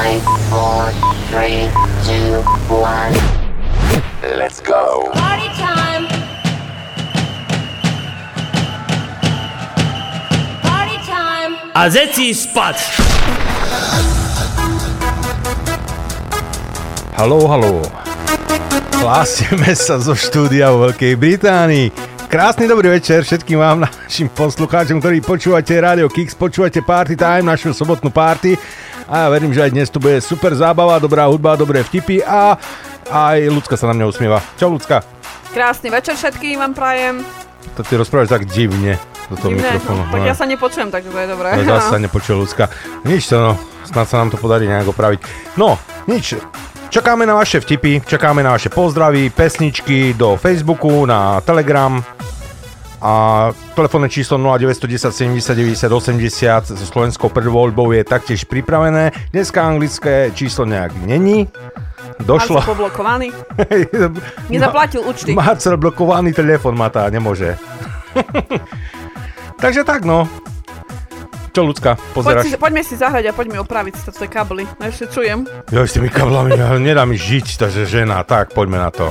Five, four, three, two, one. Let's go. Party time! Party time! A zeci spať! Haló, haló. Hlásime sa zo štúdia vo Veľkej Británii. Krásny dobrý večer všetkým vám, našim poslucháčom, ktorí počúvate Radio Kix, počúvate Party Time, našu sobotnú party. A ja verím, že aj dnes tu bude super zábava, dobrá hudba, dobré vtipy a aj Lucka sa na mňa usmieva. Čau Lucka. Krásny večer všetkým vám prajem. To ty rozprávaš tak divne do toho Divné, mikrofónu. no, tak ja sa nepočujem, takže to je dobré. No, zase sa nepočuje ľudská. Nič to, no. Snad sa nám to podarí nejak opraviť. No, nič. Čakáme na vaše vtipy, čakáme na vaše pozdravy, pesničky do Facebooku, na Telegram a telefónne číslo 0910 70 90 80 so slovenskou predvoľbou je taktiež pripravené. Dneska anglické číslo nejak není. Došlo. Marcel poblokovaný. Nezaplatil účty. Marcel blokovaný telefon má tá, nemôže. Takže tak no. Čo ľudská, Poď pozeráš? si, poďme si zahrať a poďme opraviť si tie kabely. No ešte čujem. Ja s tými kablami, ja nedá mi žiť, takže žena, tak poďme na to.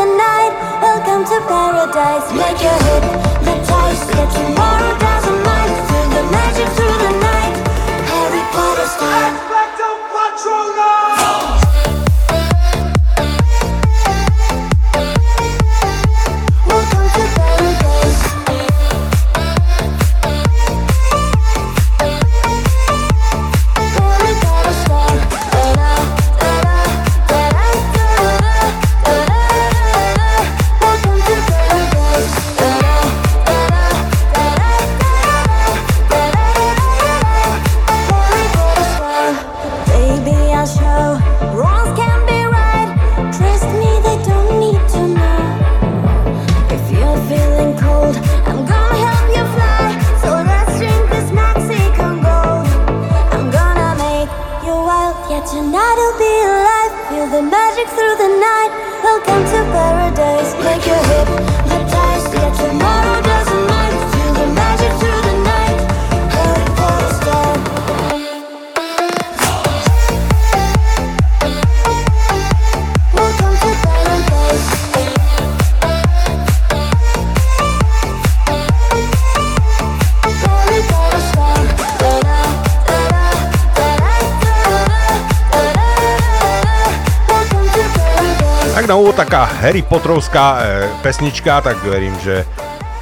Welcome to paradise. Make your head hypnotize. Yeah, tomorrow doesn't mind. Feel the magic through the night. Harry Potter style. Welcome na úvod taká Harry Potterovská e, pesnička, tak verím, že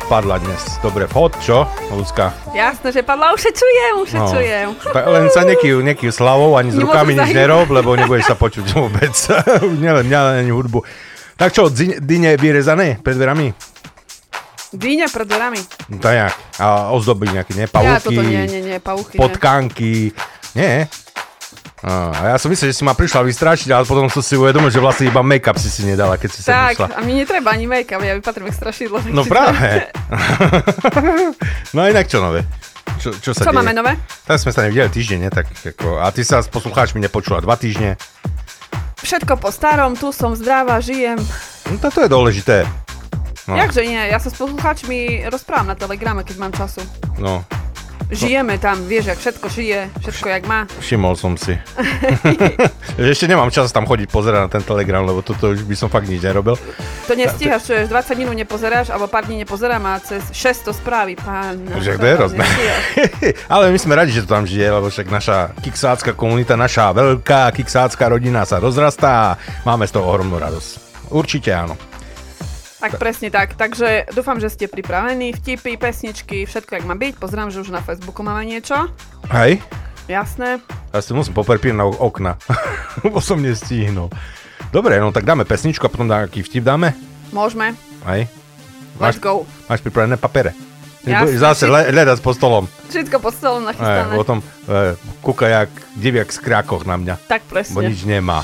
padla dnes dobre vhod, čo, ľudská? Jasné, že padla, už sa čujem, už sa čujem. Ta- len sa nekyjú, nekyjú slavou, ani s Nemôžem rukami nič nerob, lebo nebudeš sa počuť vôbec. Nielen mňa, ani hudbu. Tak čo, dyne vyrezané pred dverami? Dýňa pred dverami. No to jak? A ozdoby nejaké, nie? Ja Pavúky, toto nie, nie, nie, pauchy. nie. potkanky, nie? A ja som myslel, že si ma prišla vystrašiť, ale potom som si uvedomil, že vlastne iba make-up si si nedala, keď si sa Tak, prišla. a mi netreba ani make-up, ja vypatrím strašidlo. No práve. no a inak čo nové? Čo, čo sa Čo deje? máme nové? Tak sme sa nevideli týždeň, ne? Tak ako, a ty sa s poslucháčmi nepočula dva týždne. Všetko po starom, tu som zdravá, žijem. No to je dôležité. No. Jakže nie, ja sa s poslucháčmi rozprávam na telegrame, keď mám času. No, Žijeme tam, vieš, jak všetko žije, všetko jak má. všimol som si. Ešte nemám čas tam chodiť pozerať na ten telegram, lebo toto už by som fakt nič nerobil. To nestíhaš, čo ješ, 20 minút nepozeráš, alebo pár dní nepozerám a cez 600 správy, pán. Že to je hrozné. Ale my sme radi, že to tam žije, lebo však naša kiksácka komunita, naša veľká kiksácka rodina sa rozrastá a máme z toho ohromnú radosť. Určite áno. Tak presne tak. Takže dúfam, že ste pripravení. Vtipy, pesničky, všetko jak má byť. Pozerám, že už na Facebooku máme niečo. Hej? Jasné. Ja si musím poprpieť na okna, lebo som nestihnul. Dobre, no tak dáme pesničku a potom nejaký vtip dáme? Môžeme. Hej? Let's Máš, go. máš pripravené papere? Jasné, Zase le, hľadať pod stolom. Všetko pod stolom nachystané. potom e, kúka jak diviak z krákoch na mňa. Tak Bo presne. nič nemá.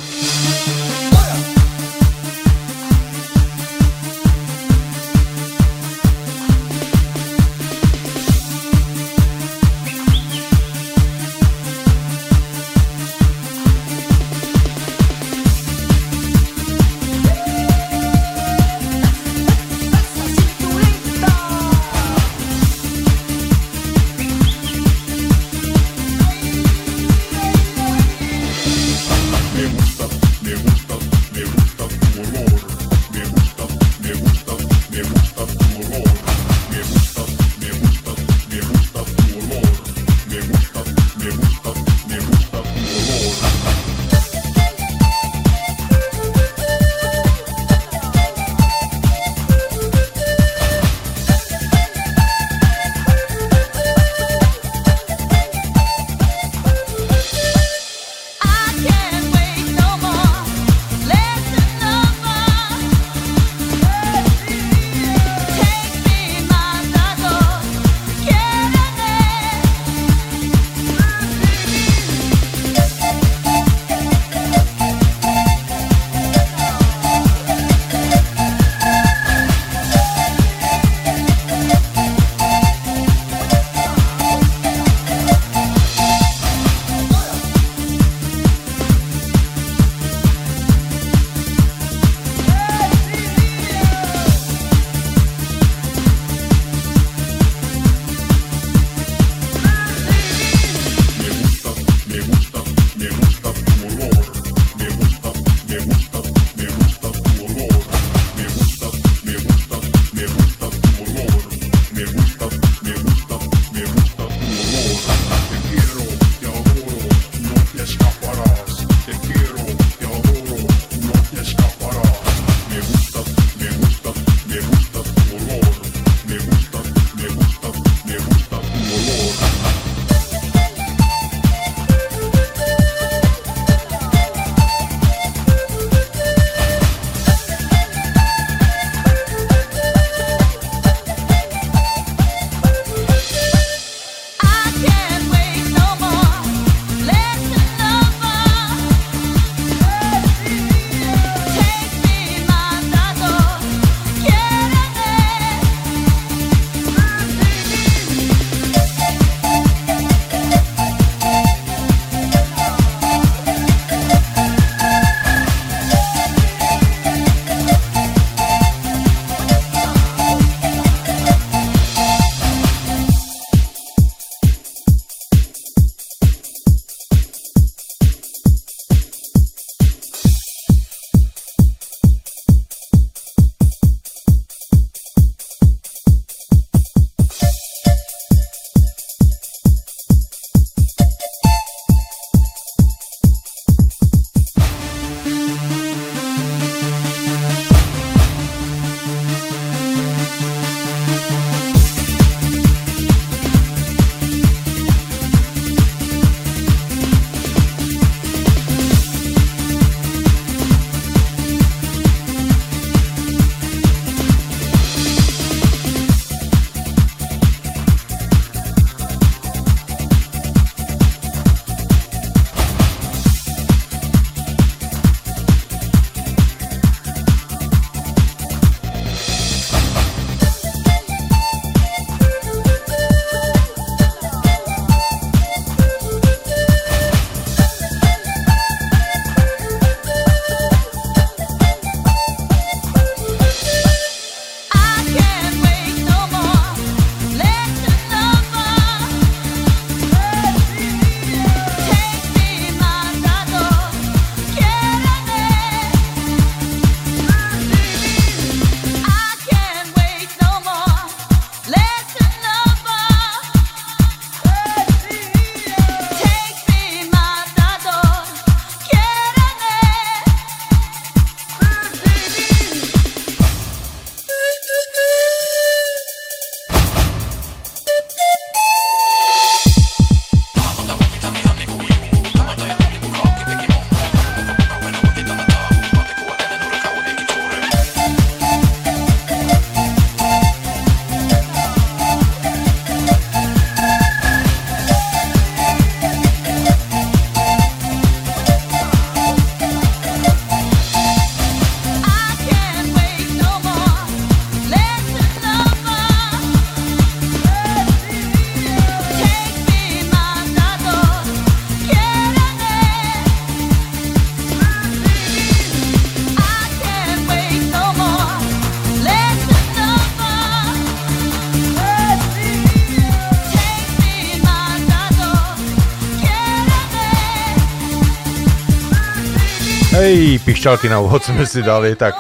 Hej, pišťalky na úvod sme si dali, tak...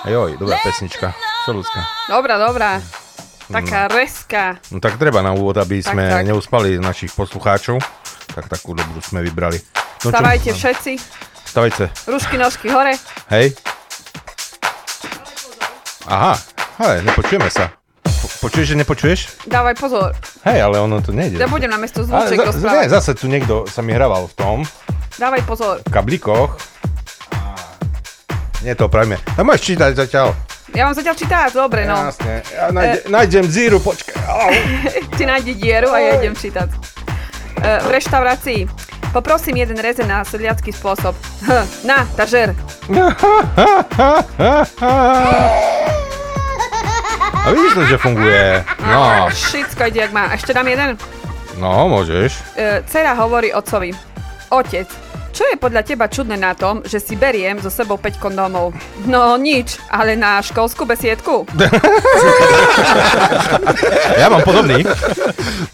Joj, dobrá pesnička. Čo, ľudská? Dobrá, dobrá. Taká reska. No tak treba na úvod, aby Tak, sme tak. neuspali našich poslucháčov. Tak takú dobrú sme vybrali. No čo? Stavajte všetci. Stavajte. Rušky, nožky hore. Hej. Aha, ale nepočujeme sa. Po- Počuješ, že nepočuješ? Dávaj pozor. Hej, ale ono to nejde. Ja budem na mesto zvuček za, rozprávať. nie, zase tu niekto sa mi hraval v tom Dávaj pozor. kablíkoch. Nie to opravíme. Tam môžeš čítať zatiaľ. Ja vám zatiaľ čítať, dobre, no. Jasne. Ja nájde, nájdem zíru, počkaj. Ty nájdi dieru a ja idem čítať. E, v reštaurácii. Poprosím jeden rezen na sedliacký spôsob. H, na, tažer. A vidíš to, že funguje. No, Všetko ide, jak má. A Ešte dám jeden. no, môžeš. E, Cera hovorí otcovi. Otec, čo je podľa teba čudné na tom, že si beriem so sebou 5 kondómov? No nič, ale na školskú besiedku. Ja mám podobný.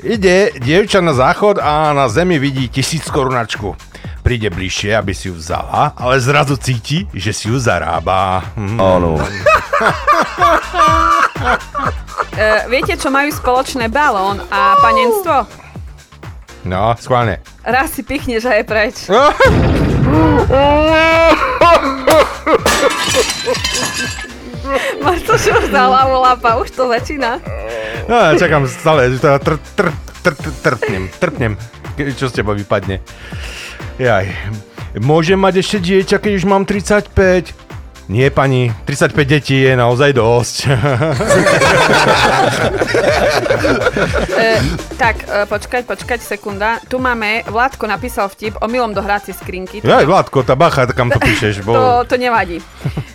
Ide dievča na záchod a na zemi vidí tisíc korunačku. Príde bližšie, aby si ju vzala, ale zrazu cíti, že si ju zarába. Hm. Áno. E, viete, čo majú spoločné balón a panenstvo? No, schválne. Raz si pichneš a je preč. Máš to za hlavu lapa, už to začína. No, ja čakám stále, že to tr, tr, tr, tr, trpnem, trpnem, čo z teba vypadne. Jaj. Môžem mať ešte dieťa, keď už mám 35? Nie, pani, 35 detí je naozaj dosť. E, tak, e, počkať, počkať, sekunda. Tu máme, Vládko napísal vtip o milom do hracie skrinky. Jaj, Vládko, tá bacha, kam to píšeš, bo... To, to nevadí.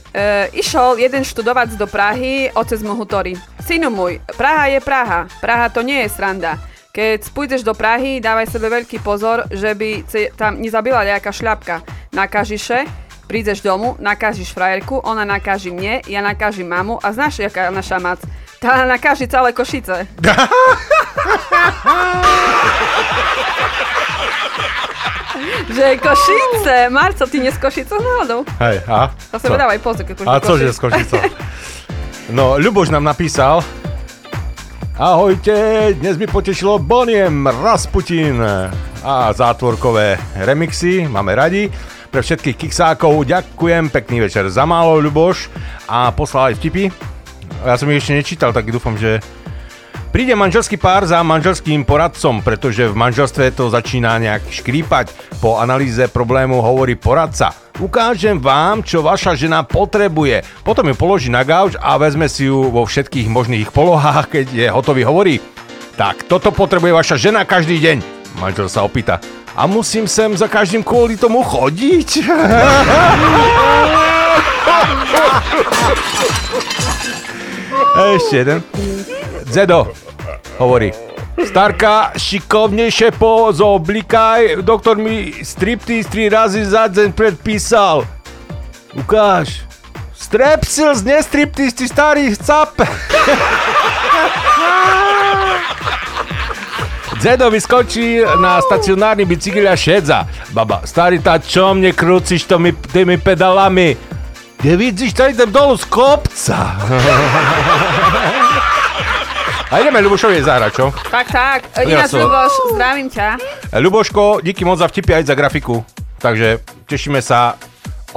E, išiel jeden študovať do Prahy, otec mu hovorí. Synu môj, Praha je Praha. Praha to nie je sranda. Keď pôjdeš do Prahy, dávaj sebe veľký pozor, že by tam nezabila nejaká šľapka. Nakažiše, prídeš domu, nakažíš frajerku, ona nakaží mne, ja nakažím mamu a znáš, jaká je naša mac? Tá nakaží celé Košice. že Košice! Marco, ty nie z Košice náhodou? Hej, a? To sa dávaj pozor, keď A cože Košíc. s Košicou? No, Ľuboš nám napísal. Ahojte, dnes mi potešilo Boniem, Rasputin a zátvorkové remixy, máme radi. Pre všetkých kiksákov ďakujem, pekný večer za málo, Ľuboš. A poslal aj vtipy. Ja som ich ešte nečítal, tak dúfam, že Príde manželský pár za manželským poradcom, pretože v manželstve to začína nejak škrípať. Po analýze problému hovorí poradca. Ukážem vám, čo vaša žena potrebuje. Potom ju položí na gauč a vezme si ju vo všetkých možných polohách, keď je hotový, hovorí. Tak, toto potrebuje vaša žena každý deň. Manžel sa opýta. A musím sem za každým kvôli tomu chodiť? Ešte jeden. Zedo hovorí. Starka, šikovnejšie pozoblikaj, doktor mi striptease tri razy za deň predpísal. Ukáž. Strepsils, ne striptease, ty starý cap. Zedo vyskočí na stacionárny bicykel a šedza. Baba, starý, tá čo mne krúciš tomi, tými pedalami? Kde vidíš, tady idem dolu z kopca. A ideme Ľubošovi zahrať, čo? Tak, tak. Ináč. Ľuboš, zdravím ťa. Ľuboško, díky moc za vtipy aj za grafiku. Takže tešíme sa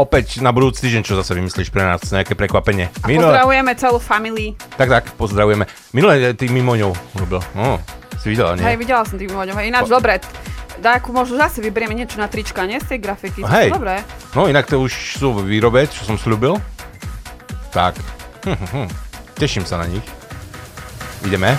opäť na budúci týždeň, čo zase vymyslíš pre nás, nejaké prekvapenie. Pozdravujeme celú family. Tak, tak, pozdravujeme. Minule ty mimoňou robil. No, si videla, nie? Hej, videla som moďov. Hej, ináč, dobre. Dáku, možno zase vyberieme niečo na trička, nie z tej grafiky. Hej. Dobre. No inak to už sú v výrobe, čo som slúbil. Tak. Teším sa na nich. Ideme.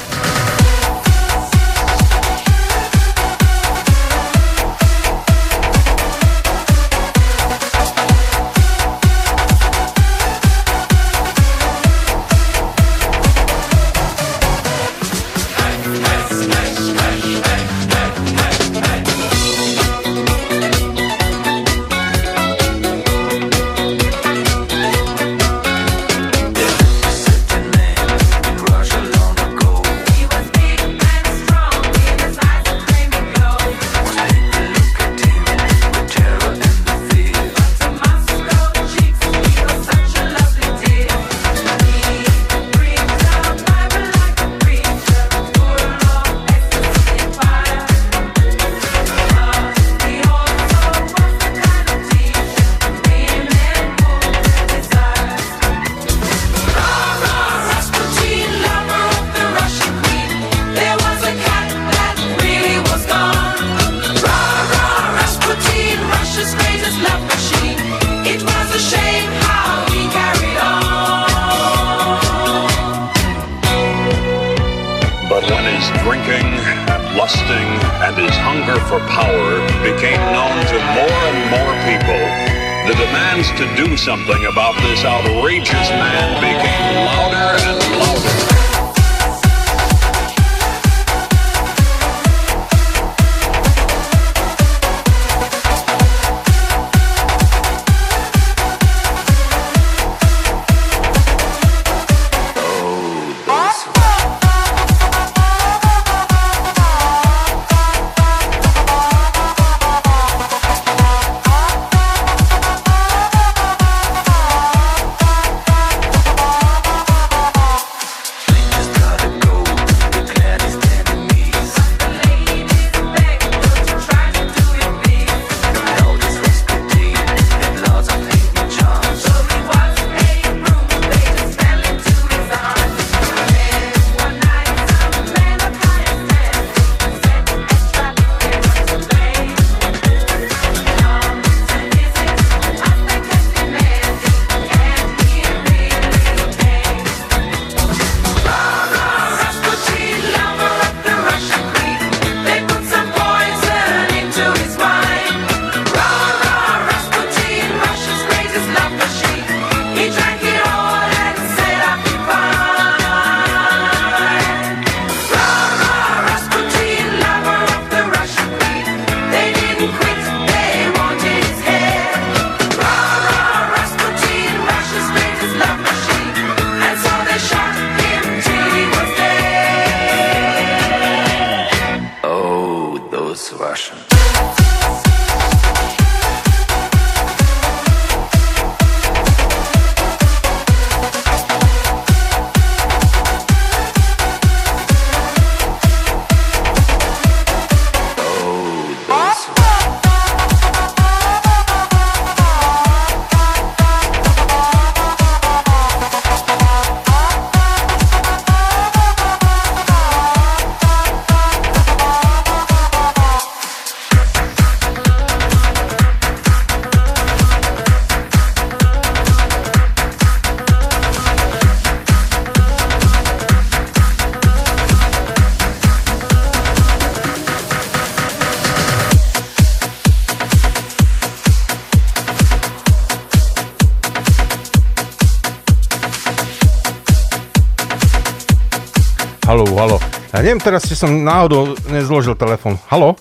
Halo, halo. Ja neviem teraz, či som náhodou nezložil telefon. Halo?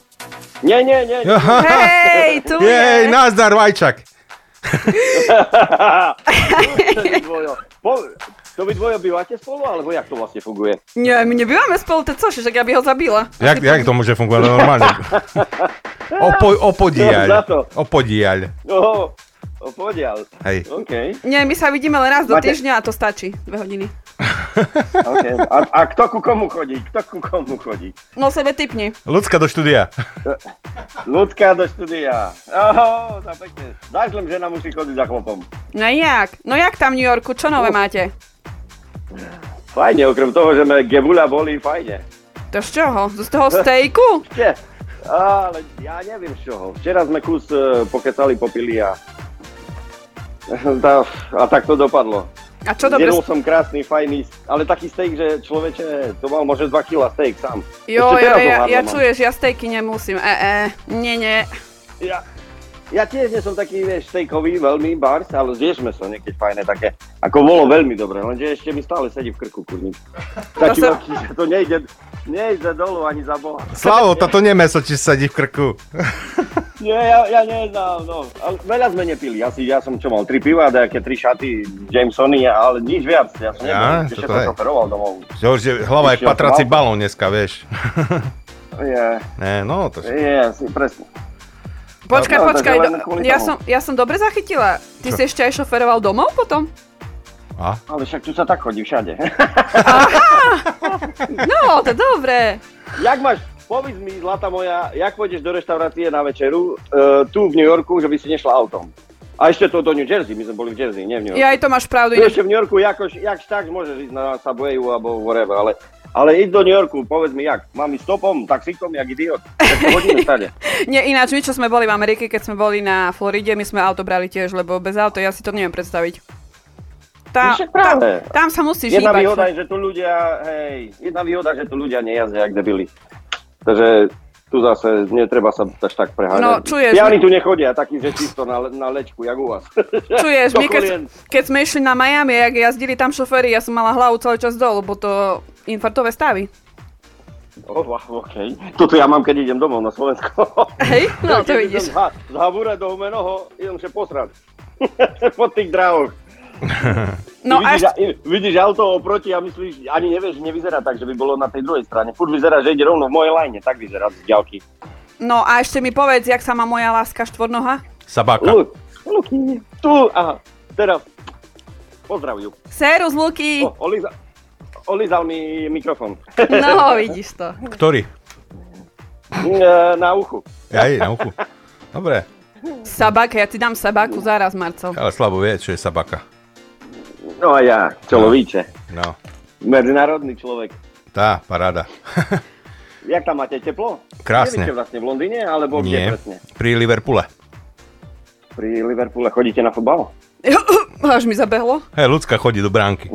Nie, nie, nie. Hej, tu Jej, je. nazdar, Vajčak. To vy dvojo bývate spolu, alebo jak to vlastne funguje? Nie, my nebývame spolu, to cože, že ja by ho zabila. Jak, jak to môže fungovať normálne? Opo, opodiaľ. Opodiaľ. No, podial. Hej. OK. Nie, my sa vidíme len raz do Máte- týždňa a to stačí. Dve hodiny. okay. A, a kto ku komu chodí? Kto ku komu chodí? No sebe typni. Ľudská do štúdia. Ľudská do štúdia. Oho, za pekne. Že nám musí chodiť za chlopom. No jak? No jak tam v New Yorku? Čo nové máte? Fajne, okrem toho, že sme gebuľa boli, fajne. To z čoho? Z toho stejku? Ste, ale ja neviem z čoho. Včera sme kus uh, pokecali, popili a... A tak to dopadlo. A čo dobre... Jedol som krásny, fajný, ale taký steak, že človeče, to mal možno 2 kg steak sám. Jo, ja, hádam ja mám. čuješ, ja stejky nemusím. E, e, nie, nie. Ja, ja tiež nie som taký, vieš, steakový, veľmi bars, ale zješme sa niekedy fajné také. Ako bolo veľmi dobre, lenže ešte mi stále sedí v krku, kurník. Taký sa- veľký, že to nejde, nejde dolu ani za boha. Slavo, toto nemeso ti sedí v krku. Nie, ja, ja neznám, no. Ale veľa sme nepili. Asi ja som čo mal, tri piva, nejaké tri šaty Jamesony, ale nič viac. Ja som Ja, nebol, ešte som šoferoval domov. Že už je hlava jak patrací balón dneska, vieš. Je, Ne, no, to je, asi, presne. Počkaj, No, počkaj, do, ja, som, ja som dobre zachytila. Ty Čo? si ešte aj šoferoval domov potom? A? Ale však tu sa tak chodí všade. No, to je dobré. jak máš, povedz mi, zlata moja, jak pôjdeš do reštaurácie na večeru, uh, tu v New Yorku, že by si nešla autom? A ešte to do New Jersey, my sme boli v Jersey, nie v New Yorku. Ja aj to máš pravdu. Tu ešte v New Yorku, jakož, jak tak môžeš ísť na Subwayu alebo whatever, ale, ale ísť do New Yorku, povedz mi jak. Mám ísť stopom, taxíkom, jak idiot. Nie, ináč, my čo sme boli v Amerike, keď sme boli na Floride, my sme auto brali tiež, lebo bez auta ja si to neviem predstaviť. Tá, však práve. Tam, tam sa musíš Jedna hýbať. výhoda je, že tu ľudia, hej, jedna výhoda, že tu ľudia nejazdia, jak debili. Takže tu zase netreba sa až tak preháňať. No, čuješ, Piani tu nechodia, takí, že čisto na, na lečku, jak u vás. Čuješ, my keď, keď sme išli na Miami, jak jazdili tam šoféry, ja som mala hlavu celý čas dolu, bo to infartové stavy. Oh, wow, okay. Toto ja mám, keď idem domov na Slovensko. Hej, no to vidíš. Z, z Havure do Humenoho idem sa posrať. po tých dráhoch. No vidíš, ešte, a- vidíš auto oproti a myslíš, ani nevieš, nevyzerá tak, že by bolo na tej druhej strane. Furt vyzerá, že ide rovno v mojej line, tak vyzerá z ďalky. no a ešte mi povedz, jak sa má moja láska štvornoha? Sabáka. Look, Luky, tu, aha, teraz, pozdravujú. Serus, Luky! O, oliza, olizal mi mikrofón. No, vidíš to. Ktorý? E, na uchu. Aj, na uchu. Dobre, Sabaka, ja ti dám sabáku zaraz, Marco. ale slabo vie, čo je sabaka. No a ja, čolovíče. No, Medzinárodný človek. tá, paráda. Jak tam máte teplo? Krásne. Nie ste vlastne v Londýne, alebo kde Nie, presne? pri Liverpoole. Pri Liverpoole chodíte na fotbal? Až mi zabehlo. Hej, ľudská chodí do bránky.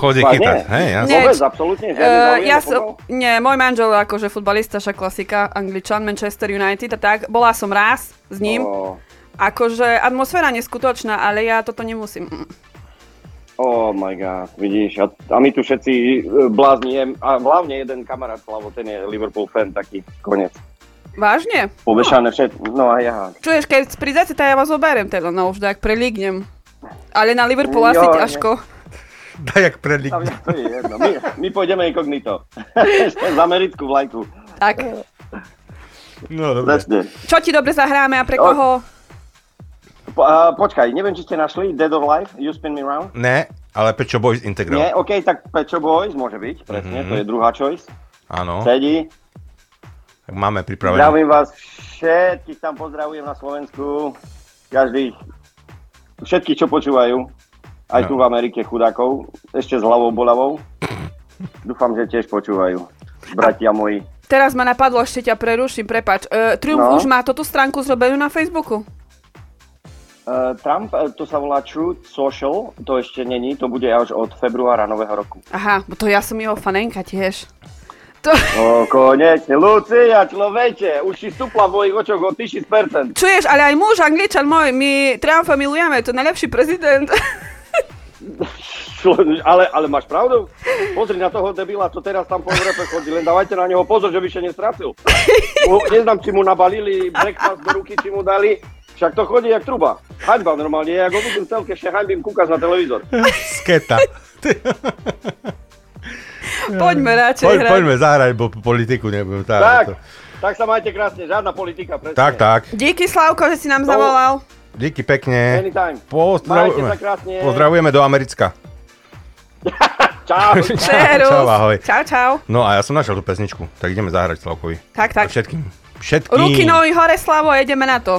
Chodí chytať. Hej, jasne. Vôbec, absolútne? Uh, ja som, nie, môj manžel je akože futbalista, však klasika, Angličan, Manchester United a tak. Bola som raz s ním. Ó, Akože atmosféra neskutočná, ale ja toto nemusím. Oh my god, vidíš, a, a my tu všetci e, blázni, a hlavne jeden kamarát, lebo ten je Liverpool fan, taký konec. Vážne? Povešané všetko, no a ja. Čuješ, keď prídete, tak ja vás oberiem teda, no už tak prelígnem. Ale na Liverpool asi Jo, ťažko. Daj jak mňa to je jedno, my, my pôjdeme inkognito. Z americkú vlajku, Tak, No, dobre. presne. čo ti dobre zahráme a pre koho? Po, a, počkaj, neviem, či ste našli Dead of Life, You Spin Me Round? Ne, ale Pečo Boys Integral. Nie, OK, tak Pecho Boys môže byť, presne, Mhm. to je druhá choice. Áno, Sedí. tak máme pripravené. Zdravím vás všetkých tam pozdravujem na Slovensku. Každých, všetkých, čo počúvajú. Aj No. tu v Amerike chudákov. Ešte s hlavou bolavou. Dúfam, že tiež počúvajú. Bratia moji. Teraz ma napadlo, ešte ťa preruším, prepač. Uh, Triumf No. už má túto stránku zrobenú na Facebooku? Uh, Trump, uh, to sa volá Truth Social, to ešte není, to bude až od februára nového roku. Aha, bo to ja som jeho fanenka tiež. To, O, konečne, Lucia, človeče, už si stupla v mojich očoch o 1000%. čuješ, ale aj muž, angličan môj, my Triumfa milujeme, to je najlepší prezident. Ale, ale máš pravdu? Pozri na toho debila, čo teraz tam po Európe chodí, len dávajte na neho pozor, že by sa nestracil. Mu, neznám, či mu nabalili breakfast do ruky, či mu dali, však to chodí jak truba. Haňba normálne, ja v telke, ešte haňbím kúkať na televízor. Sketa. Poďme radšej Poď, hrať. poďme zahrať, bo politiku nebudem. Tá, Tak, to- tak sa majte krásne, žiadna politika, presne. tak, tak. Díky Slavko, že si nám No. zavolal. Díky pekne. Anytime. Pozdravujeme. krásne. Pozdravujeme do Americka. Čau. Čau, ahoj. Čau, čau. No a ja som našiel tú pesničku, tak ideme zahrať Slavkovi. Tak, A tak. všetkým. Všetkým. Ruky nohy hore, Slavo, ideme na to.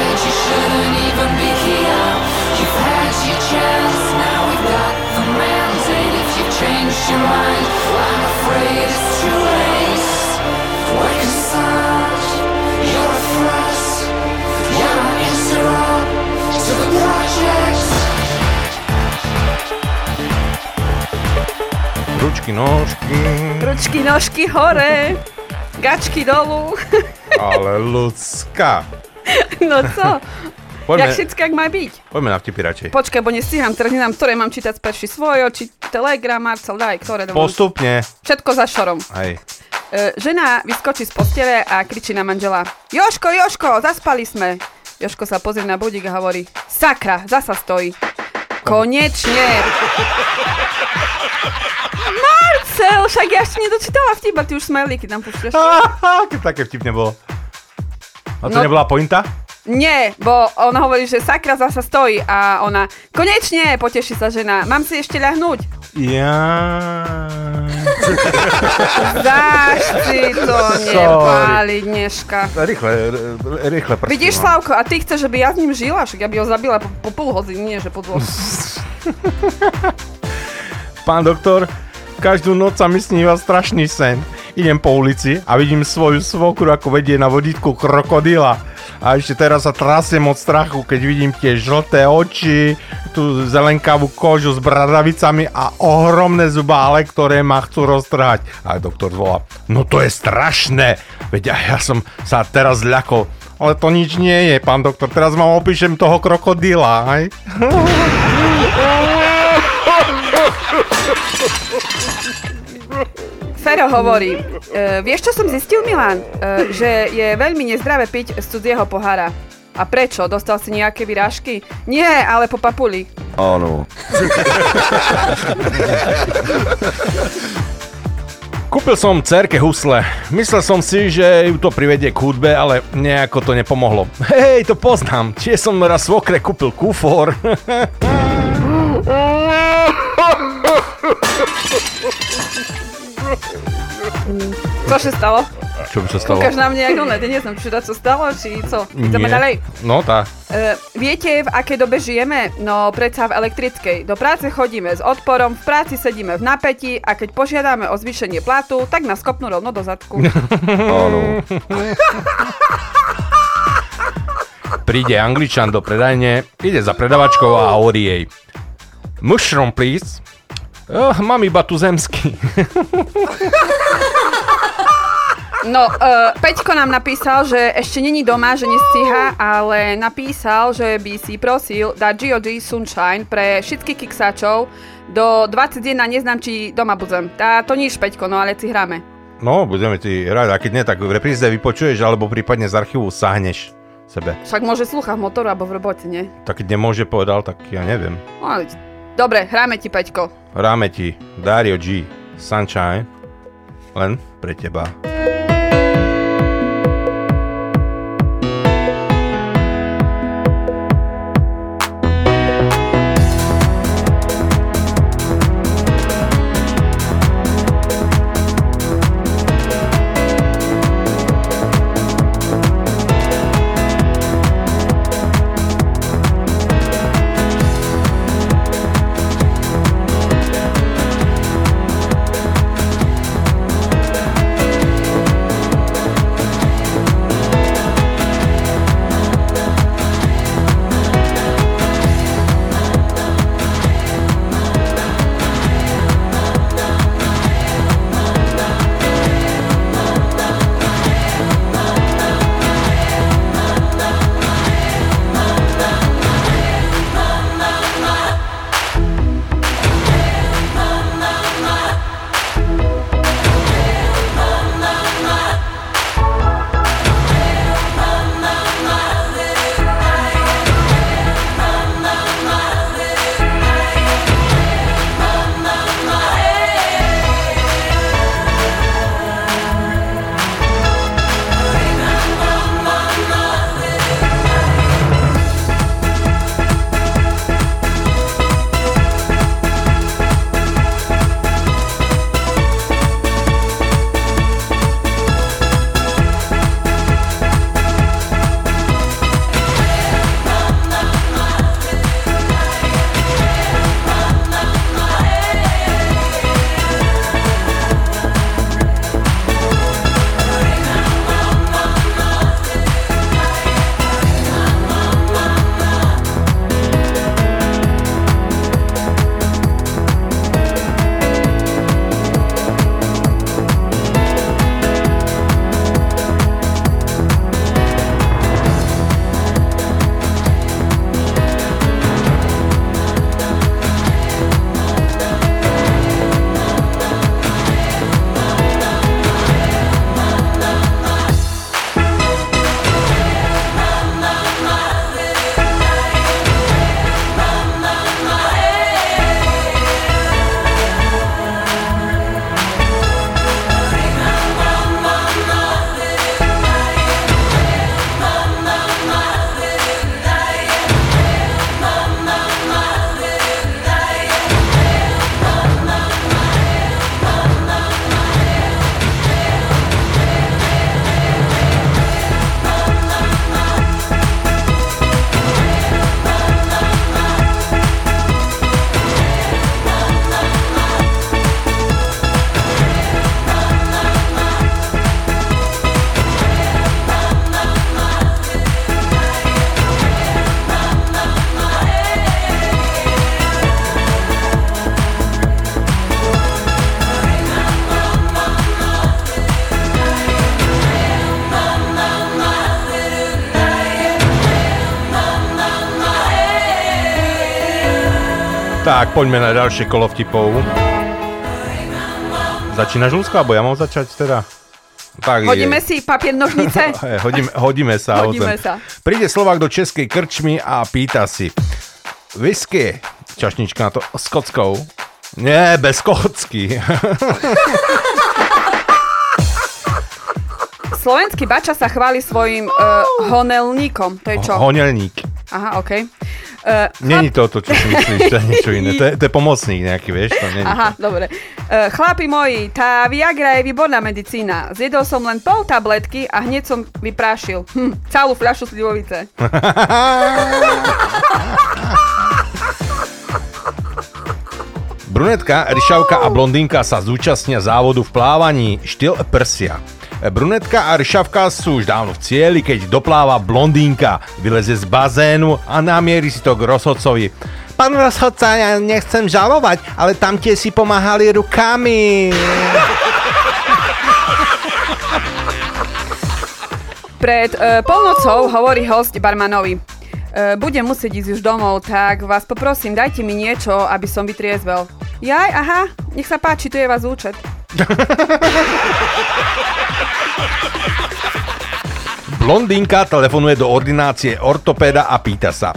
Ručky, nožky. Ručky, nožky hore, gačky dolu. Ale ľudská. No co? Poďme, Jak všetko, jak má byť. poďme na vtipy radšej. Počkaj, bo nestíham, teraz nedám, ktoré mám čítať sperši svojo, či Telegram, Marcel, daj, ktoré dám. Postupne. Všetko za šorom. Hej. E, žena vyskočí z postele a kričí na manžela. Joško, Joško, zaspali sme. Joško sa pozrie na budík a hovorí, sakra, zasa stojí. Konečne. Marcel, však ja ešte nedočítala vtip, a ty už smajlíky tam púšťaš. Také vtipne bolo. A to No- nebola pointa? Nie, bo on hovorí, že sakra zasa stojí a ona, konečne, poteší sa žena, mám si ešte ľahnúť. Ja. Dáš si to nepáliť dneška. Rýchle, rýchle prsty. Vidíš. Slavko, a ty chceš, aby ja s ním žila? Však ja by ho zabila po, po pol hodiny, nie že po dvoch. Pán doktor, každú noc sa mi sníva strašný sen. Idem po ulici a vidím svoju svokru, ako vedie na vodítku krokodíla. A ešte teraz sa trasiem od strachu, keď vidím tie žlté oči, tú zelenkavú kožu s bradavicami a ohromné zubále, ktoré ma chcú roztrhať. A doktor volá, no to je strašné, veď ja, som sa teraz zľakol. Ale to nič nie je, pán doktor, teraz vám opíšem toho krokodíla, hej? Fero hovorí, e, vieš čo som zistil, Milan? E, že je veľmi nezdravé piť z cudzieho pohára. A prečo? Dostal si nejaké vyrážky? Nie, ale po papuli. Áno. Kúpil som cerke husle. Myslel som si, že ju to privedie k hudbe, ale nejako to nepomohlo. Hej, to poznám. Tiež som raz svokre kúpil kufor. Co sa stalo? Čo by sa stalo? Ukáž na mňa, ako ne, neznám, či sa stalo, či co? Ideme ďalej. No tá. E, viete, v akej dobe žijeme? No, predsa v elektrickej. Do práce chodíme s odporom, v práci sedíme v napätí a keď požiadame o zvýšenie platu, tak nás kopnú rovno do zadku. Áno. Príde angličan do predajne, ide za predavačkou a hovorí jej Mushroom, please. Oh, mám iba tu zemský. No, uh, Peťko nám napísal, že ešte není doma, že nestíha, ale napísal, že by si prosil dať GOG Sunshine pre všetkých kiksáčov do 21, neznám, či doma budem. Tá, to nič, Peťko, no ale si hráme. No, budeme ti hrať, a keď nie, tak v repríze vypočuješ, alebo prípadne z archívu sahneš sebe. Však môže slúchať v motoru alebo v robote, nie? Tak keď nemôže povedal, tak ja neviem. No, ale... Dobre, hráme ti, Peťko. Hráme ti Dario G. Sunshine. Len pre teba. Tak, poďme na ďalšie kolo vtipov. Začínaš, Luzka, alebo ja mám začať teda? Tak Hodíme je. si papier, nožnice? Hej, hodíme, hodíme sa. Hodíme zem. sa. Príde Slovák do českej krčmy a pýta si whisky, čašnička na to s kockou. Nie, bez kocky. Slovenský bača sa chváli svojim uh, honelníkom. To je čo? Honelník. Aha, okej. Uh, Není to to, čo si myslíš, to je niečo iné. To je, to je pomocník nejaký, vieš? To není Aha, dobre. Uh, chlapi moji, tá Viagra je výborná medicína. Zjedol som len pol tabletky a hneď som vyprášil. Hm, celú fľašu slivovice. Brunetka, ryšavka a blondínka sa zúčastnia závodu v plávaní štýl prsia. Brunetka a ryšavka sú už dávno v cieli, keď dopláva blondínka, vyleze z bazénu a namierí si to k rozhodcovi. Pán rozhodca, ja nechcem žalovať, ale tam tie si pomáhali rukami. Pred uh, polnocou hovorí host barmanovi. Uh, budem musieť ísť už domov, tak vás poprosím, dajte mi niečo, aby som vytriezvel. Jaj, aha, nech sa páči, tu je vás účet. Blondínka telefonuje do ordinácie ortopéda a pýta sa.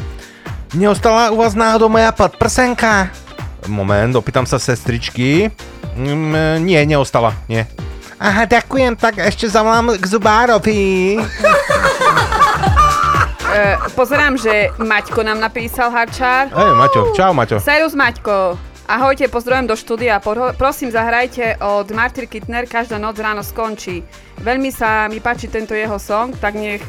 Neostala u vás náhodou moja podprsenka? Moment, opýtam sa sestričky. Mm, nie, neostala, nie. Aha, ďakujem, tak ešte zavolám k zubárovi. Uh, pozerám, že Maťko nám napísal harčár. Hej, Maťo, čau Maťo. Serus Maťko. Ahojte, pozdravujem do štúdia. Por- prosím, zahrajte od Martyr Kittner Každá noc ráno skončí. Veľmi sa mi páči tento jeho song, tak nech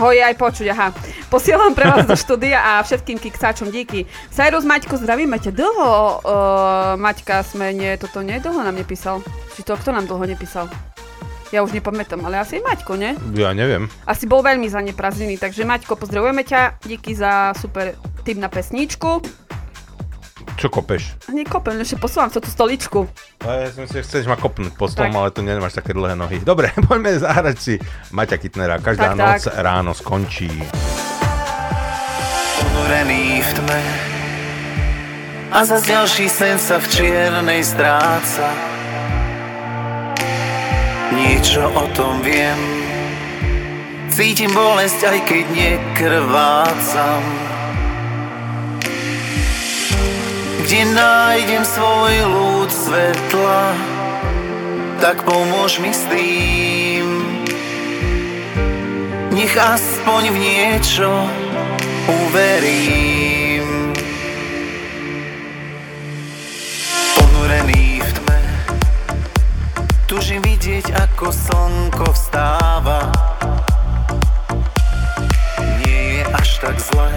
ho je aj počuť, aha. Posielam pre vás do štúdia a všetkým kiksáčom díky. Cyrus Maťko, zdravíme ťa dlho. Uh, Maťka sme, nie, toto nie dlho nám nepísal. Či to kto nám dlho nepísal? Ja už nepamätám, ale asi Maťko, nie? Ja neviem. Asi bol veľmi zaneprázdnený, takže Maťko, pozdravujeme ťa, díky za super tip na pesničku. Čo kopeš? Nekopem, ešte posúvam sa tú stoličku. A ja som si chceš ma kopnúť po strom, Tak. ale tu nemáš také dlhé nohy. Dobre, poďme zahrať si Maťa Kitnera. Každá Tak, noc tak. ráno skončí. unorený v tme A zas ďalší sen sa v čiernej stráca Niečo o tom viem Cítim bolesť, aj keď nekrvácam Kde nájdem svoj ľud svetla Tak pomôž mi s tým. Nech aspoň v niečo uverím. Ponorený v tme Tužím vidieť, ako slnko vstáva. Nie je až tak zlé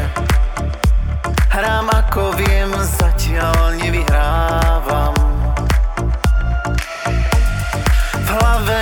Hrám ako viem, zatiaľ nevyhrávam. V hlave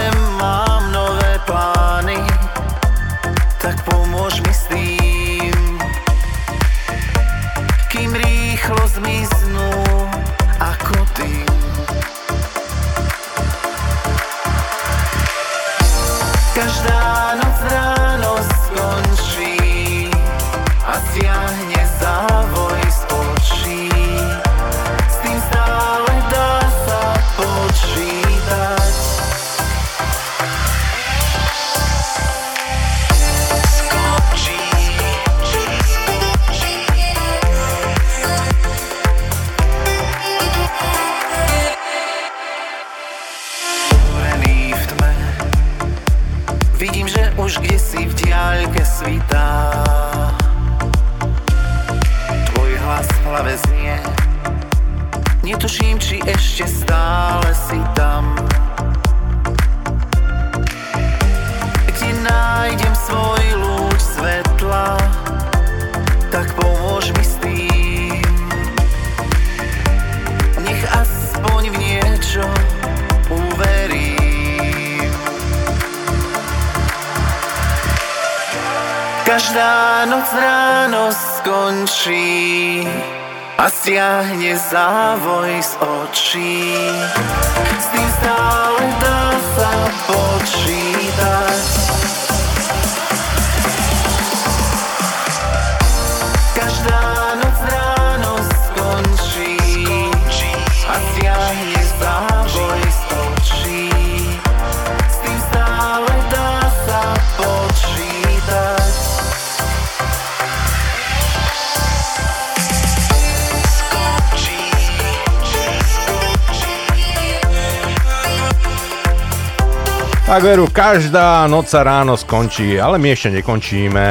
Tak veru, každá noc sa ráno skončí, ale my ešte nekončíme.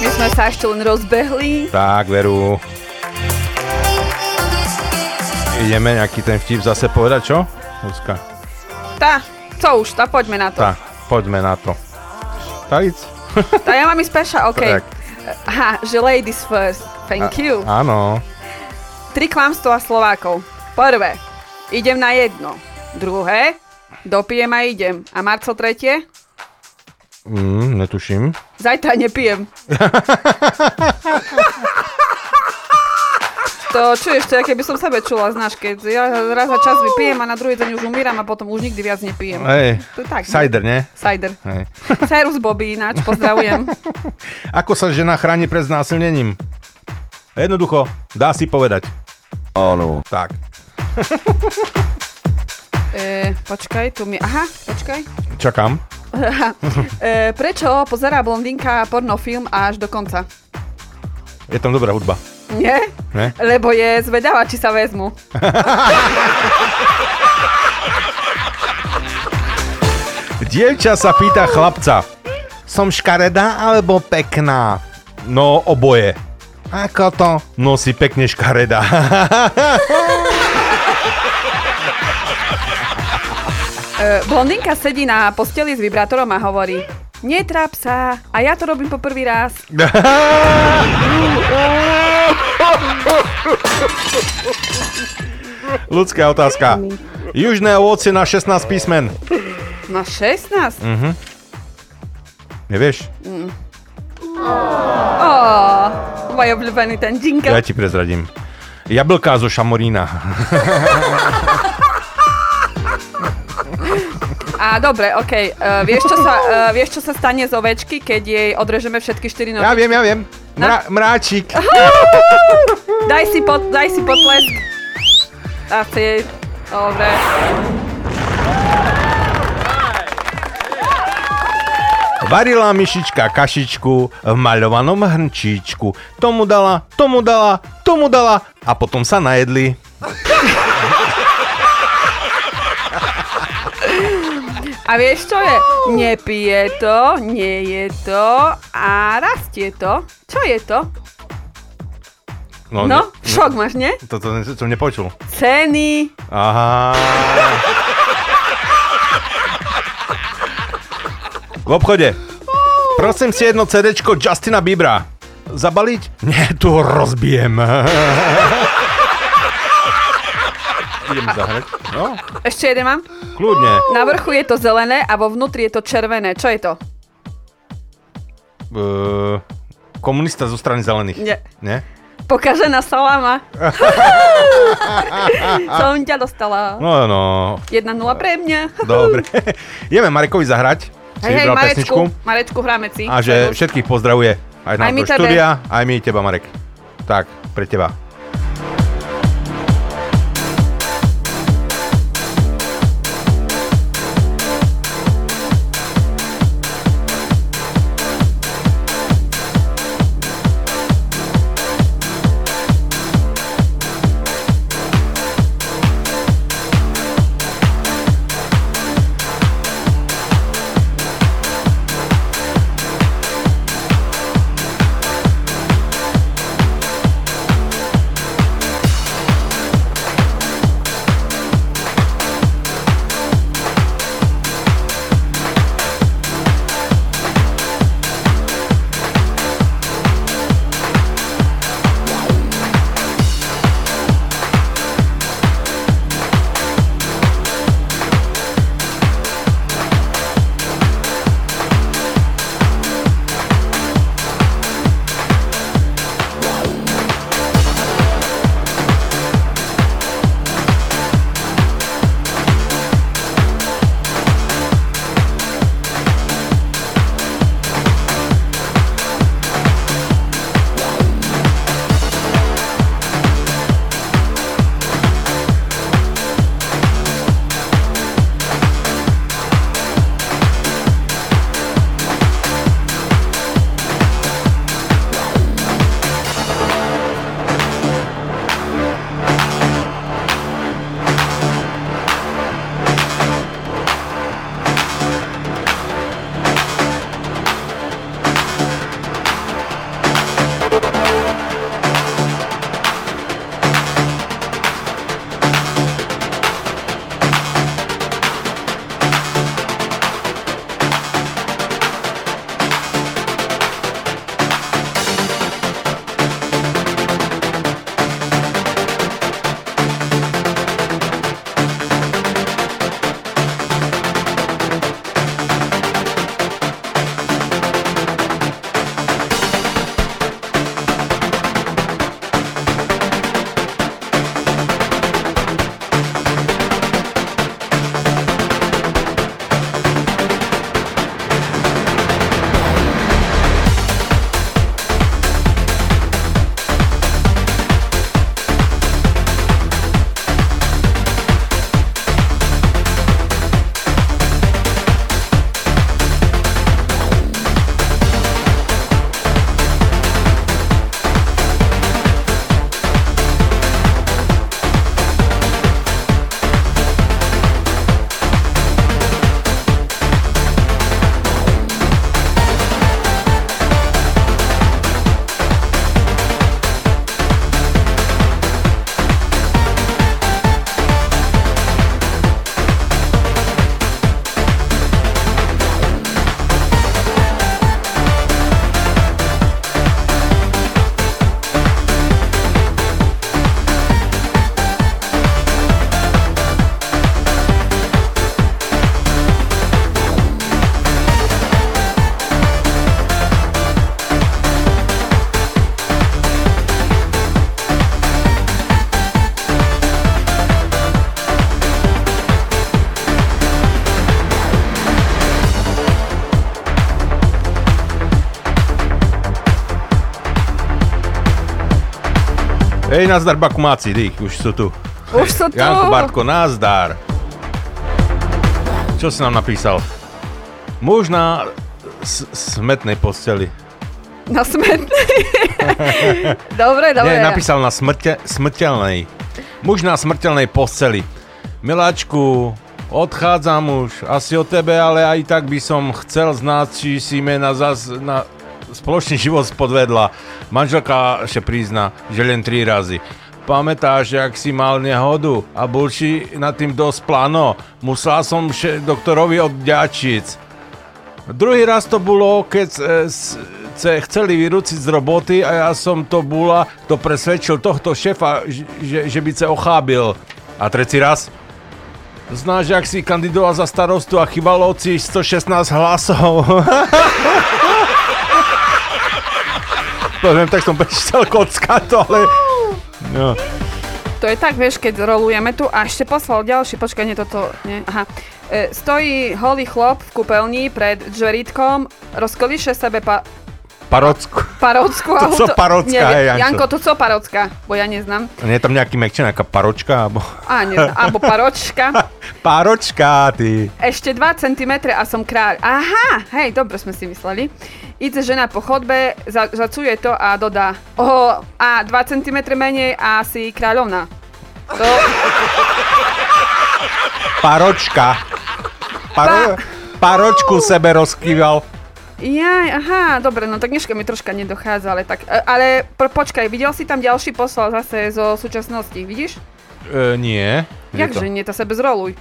My sme sa ešte len rozbehli. Tak veru. Ideme nejaký ten vtip zase povedať, čo? Ľudská. Tá, co už, tá poďme na to. Tak, poďme na to. Tak ísť. Tá ja mám ísť peša, OK. Tak. Aha, že ladies first. Thank you. Áno. Tri klamstvá Slovákov. Prvé, idem na jedno. Druhé, dopijem a idem. A Marco tretie, Mm, netuším. zajtra nepijem. To čuješ, to je, keby som sebe čula, znáš, keď ja raz za čas vypijem a na druhý deň už umíram a potom už nikdy viac nepijem. Hej, To je tak. ne? cider, nie? Cider. Hej. Cyrus Bobby ináč, pozdravujem. Ako sa žena chráni pred znásilnením? Jednoducho, dá si povedať. Áno. Tak. E, počkaj, tu mi... Aha, počkaj. Čakám. E, prečo pozerá blondinka pornofilm až do konca? Je tam dobrá hudba. Nie? Ne? Lebo je zvedavá, či sa vezmu. Dievča sa pýta chlapca. Som škaredá alebo pekná? No, oboje. Ako to? No si pekne škaredá. E, blondinka sedí na posteli s vibrátorom a hovorí Netráp sa, a ja to robím po prvý raz. Ľudská otázka. Južné ovocie na 16 písmen. Na 16? Mhm. Nevieš? Ó, môj obľúbený ten jingle. Ja ti prezradím. Jablká zo šamorína. A dobre, okej. Uh, vieš, čo sa, uh, vieš, čo sa stane z ovečky, keď jej odrežeme všetky 4 nohy? Ja viem, ja viem. Mra- mráčik. Daj si, pot, daj si potlesk. Asi, dobre. Varila myšička kašičku v maľovanom hrnčíčku. Tomu dala, tomu dala, tomu dala a potom sa najedli. A vieš, čo je? Nepije to, nie je to a rastie to. Čo je to? No, ne- šok máš, nie? Toto ne- som nepočul. Ceny. Aha. V obchode. Prosím si jedno CDčko Justina Biebera. Zabaliť? Nie, tu ho rozbijem. Idem zahrať. No, Ešte jeden mám. kľudne. Na vrchu je to zelené a vo vnútri je to červené. Čo je to? Uh, komunista zo strany zelených. Nie. Nie? Pokažená salama. Som ťa dostala. No, no. 1-0 pre mňa. Dobre. Ideme Marekovi zahrať. Hej, hej, Marečku, pesničku. Marečku, hráme si. A že všetkých pozdravuje. Aj Aj my štúdia, aj my teba, Marek. Tak, pre teba. Nazdar Bakumáci, dík, už sú tu. Už sú tu. Janko Bartko, nazdar. Čo si nám napísal? Muž na s- smetnej posteli. Na smetnej. dobre, dobre. Nie, napísal na smrte, smrteľnej. Muž na smrteľnej posteli. Miláčku, odchádzam už. Asi o tebe, ale aj tak by som chcel znať, či si mena zas na spoločný život podvedla. Manželka še prizna, že len tri razy. Pamätáš, jak si mal nehodu a si nad tým dosť plano. Musela som še doktorovi odďačiť. Druhý raz to bolo, keď e, s- ce chceli vyrúciť z roboty a ja som to bola, kto presvedčil tohto šefa, že, že by sa ochábil. A tretí raz? Znáš, jak si kandidoval za starostu a chybalo ci 116 hlasov. Poviem, tak som prečítal kocka to, ale... No. To je tak, vieš, keď rolujeme tu a ešte poslal ďalší, počkaj, nie toto, nie, aha. E, stojí holý chlop v kúpeľni pred džeritkom, rozkolíše sebe pa, Parocku. parocku. To co parocka, neviem, hej, Janko? Janko, to co parocka, bo ja neznám. Nie je tam nejaký mekčen, nejaká paročka, alebo... A, neznám, alebo paročka. Paročka, ty. Ešte 2 cm a som kráľ. Aha, hej, dobre sme si mysleli. Ide žena po chodbe, za, zacuje to a dodá. Oho, a 2 cm menej a si kráľovna. To, Paročka. Paro... Paročku sebe rozkýval. Jaj, aha, dobre, no tak dneška mi troška nedochádza, ale tak, e, ale po, počkaj, videl si tam ďalší poslal zase zo súčasnosti, vidíš? E, nie. Jakže nie, to sebe zroluj.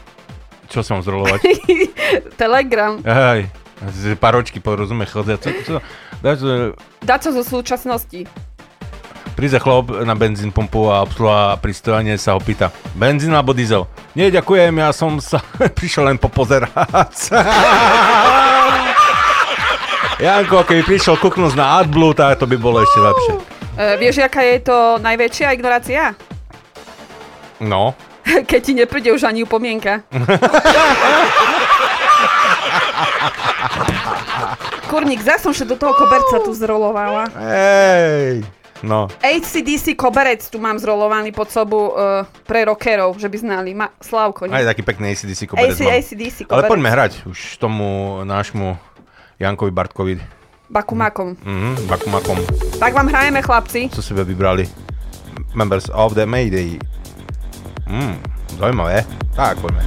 Čo som zrolovať? Telegram. Hej. Z paročky porozumie chodia. Co, co, dáš, Daco zo súčasnosti. príde chlop na benzín pumpu a obsluha pristojanie sa ho pýta. Benzín alebo diesel? Nie, ďakujem, ja som sa prišiel len popozerať. Janko, keby prišiel kuknúť na AdBlue, tak to by bolo ešte lepšie. E, vieš, aká je to najväčšia ignorácia? No. Keď ti nepríde už ani upomienka. Kurník, zase som do toho koberca tu zrolovala. Hej. No. ACDC koberec tu mám zrolovaný pod sobu uh, pre rockerov, že by znali. Ma, Slavko, Aj nie? taký pekný ACDC koberec AC, mám. ACDC Ale koberec. poďme hrať už tomu nášmu Jankovi Bartkovi. Bakumakom. Mhm, Bakumakom. Tak vám hrajeme, chlapci. Co si vybrali? Members of the Mayday. Mm, zaujímavé. Tak, poďme.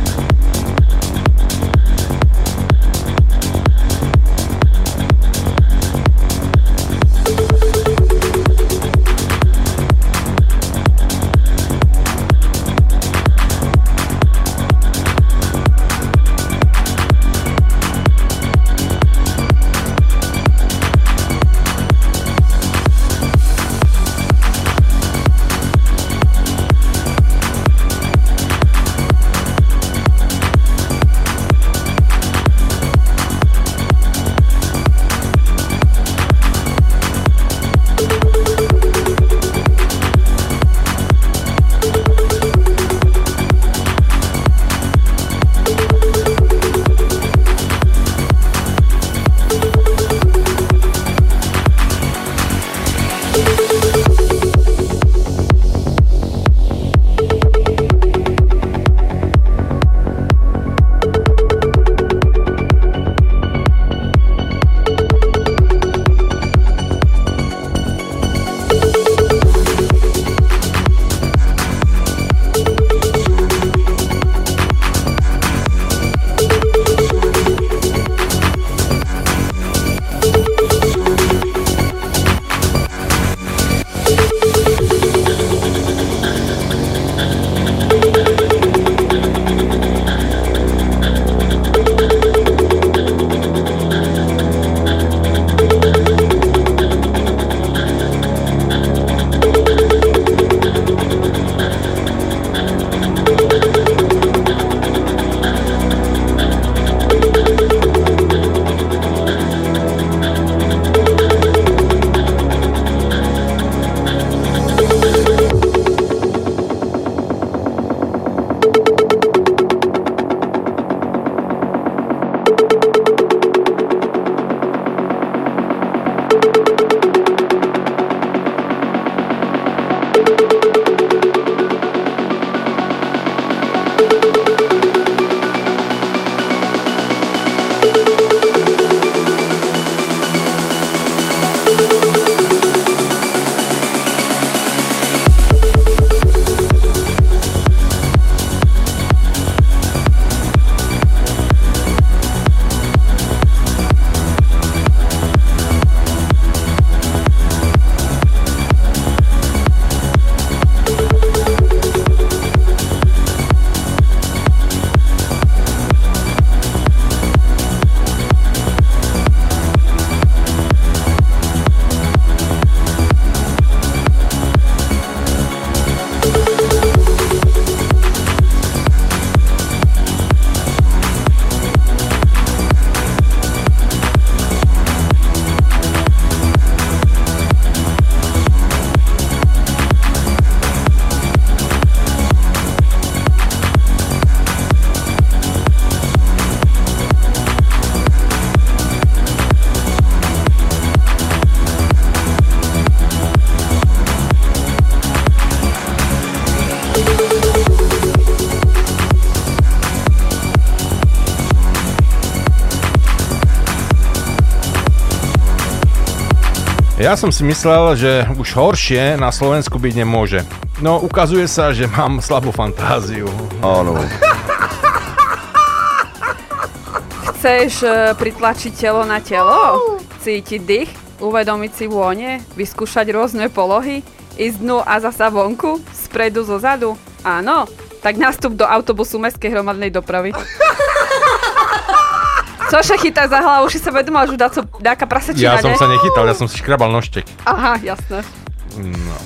Ja som si myslel, že už horšie na Slovensku byť nemôže. No, ukazuje sa, že mám slabú fantáziu. Áno. Chceš e, pritlačiť telo na telo? Cítiť dých? Uvedomiť si vône? Vyskúšať rôzne polohy? Ísť dnu a zasa vonku? Spredu zo zadu? Áno? Tak nastup do autobusu mestskej hromadnej dopravy. Cože chytá za hlavu, už si sa vedomal, že dá co, dáka Ja som ne? sa nechytal, ja som si škrabal nožtek. Aha, jasné. No.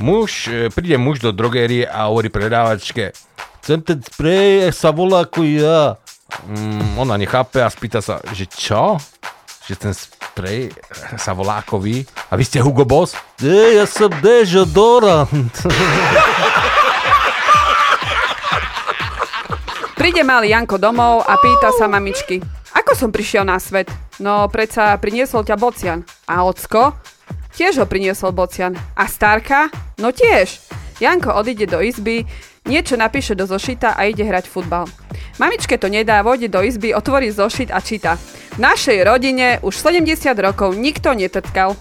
Muž, e, príde muž do drogérie a hovorí predávačke, chcem ten sprej, sa volá ako ja. Mm, ona nechápe a spýta sa, že čo? Že ten sprej sa volá ako vy? A vy ste Hugo Boss? E, ja som dežodorant. Príde malý Janko domov a pýta sa mamičky. Ako som prišiel na svet? No, predsa priniesol ťa Bocian. A ocko? Tiež ho priniesol Bocian. A starka? No tiež. Janko odíde do izby, niečo napíše do zošita a ide hrať futbal. Mamičke to nedá, vojde do izby, otvorí zošit a číta. V našej rodine už 70 rokov nikto netrtkal.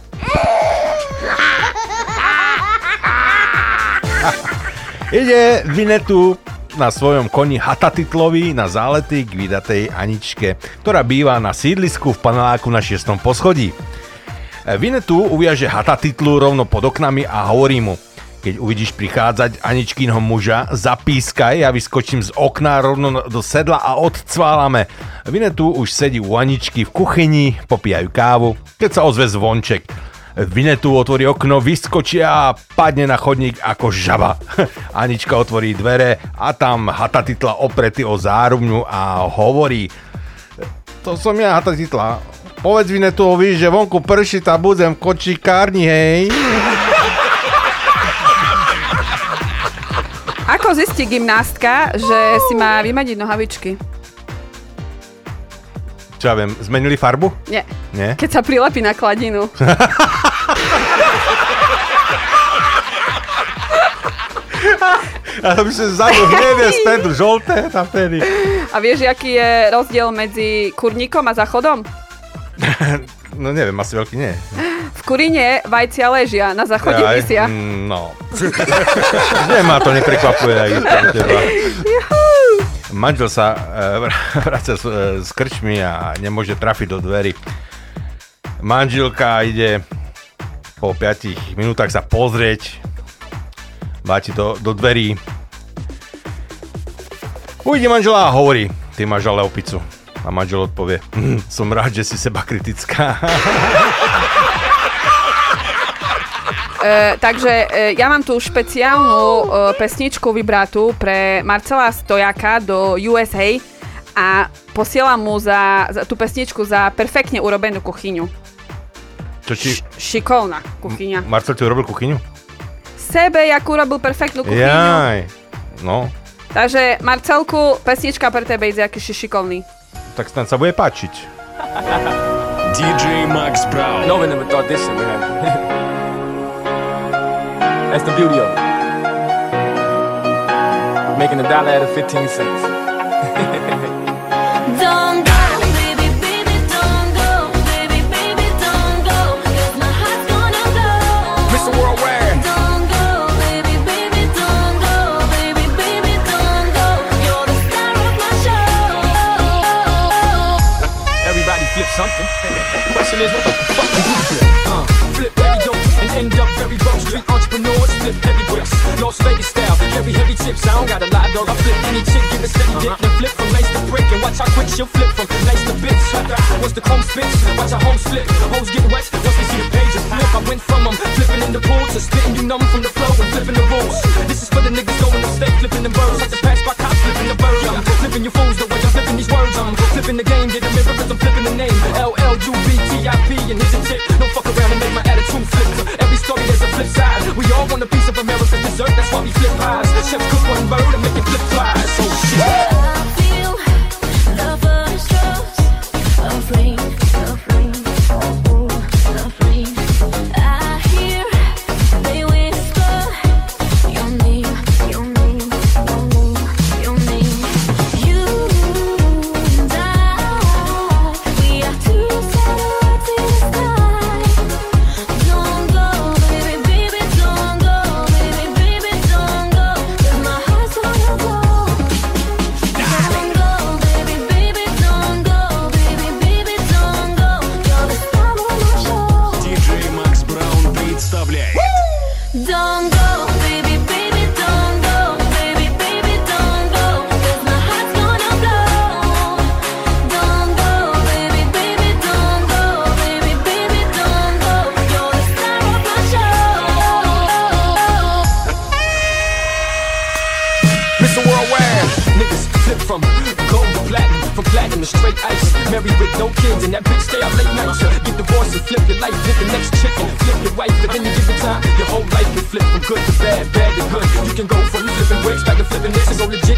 Ide Vinetu na svojom koni Hatatitlovi na zálety k vydatej Aničke, ktorá býva na sídlisku v paneláku na 6. poschodí. Vinetu uviaže Hatatitlu rovno pod oknami a hovorí mu keď uvidíš prichádzať Aničkinho muža, zapískaj a vyskočím z okna rovno do sedla a odcválame. Vinetu už sedí u Aničky v kuchyni, popíjajú kávu, keď sa ozve zvonček. Vinetu otvorí okno, vyskočí a padne na chodník ako žaba. Anička otvorí dvere a tam Hatatitla opretý o zárubňu a hovorí To som ja, Hatatitla. Povedz Vinetuovi, že vonku prší a budem v kočikárni, hej. Ako zistí gymnástka, že si má vymadiť nohavičky? Čo ja viem, zmenili farbu? Nie. Nie? Keď sa prilepí na kladinu. A by sa zadu hnedé spredu, žolté tam vtedy. A vieš, aký je rozdiel medzi kurníkom a záchodom? No neviem, asi veľký nie. V kurine vajcia ležia, na záchode Jaj, vysia. mm, No. Nie ma to neprekvapuje aj teba. Manžel sa e, vracia z, e, z krčmy a nemôže trafiť do dverí. Manželka ide po 5 minútach sa pozrieť, máti do, do dverí. Ujde manžela a hovorí, ty máš ale opicu. A manžel odpovie, hm, som rád, že si seba kritická. E, takže e, ja mám tu špeciálnu e, pesničku vybratú pre Marcela Stojaka do USA a posielam mu za, za tú pesničku za perfektne urobenú kuchyňu. Čo ti... Šikovná kuchyňa. Marcel ti urobil kuchyňu? Sebe, jak urobil perfektnú kuchyňu. Jaj. No, Takže Marcelku, pesnička pre tebe, ide, aký si šikovný. tak snad sa bude páčiť. DJ Max Brown. No one never thought this shit would happen. That's the beauty of it. Making a dollar out of 15 cents. Question is, what the fuck flip? Uh, flip every dope and end up very broke. Street entrepreneurs flip heavy bricks. Las Vegas style, very heavy chips. I don't got a lot, dog. I flip any chick, give a steady dick. Then flip from lace to brick. And watch how quick she'll flip from lace to bitch. Once the comb spits, watch how home split. Hoes get wet once they see the pages flip. I went from them flipping in the pool to spitting you numb from the flow and flipping the rules. This is for the niggas going upstate, flipping them birds. Like the pass by cops, flipping the birds. I'm flipping your fools the way I'm flipping these words. Um. I'm flipping the game, get a mirror cause I'm flipping the name. L-L-U-B-T-I-P and here's a chick. Don't fuck around and make my attitude flip. Every story there's a flip side. We all want a piece of America's dessert, that's why we flip pies. Chefs cook one bird and make it flip flies. So shit.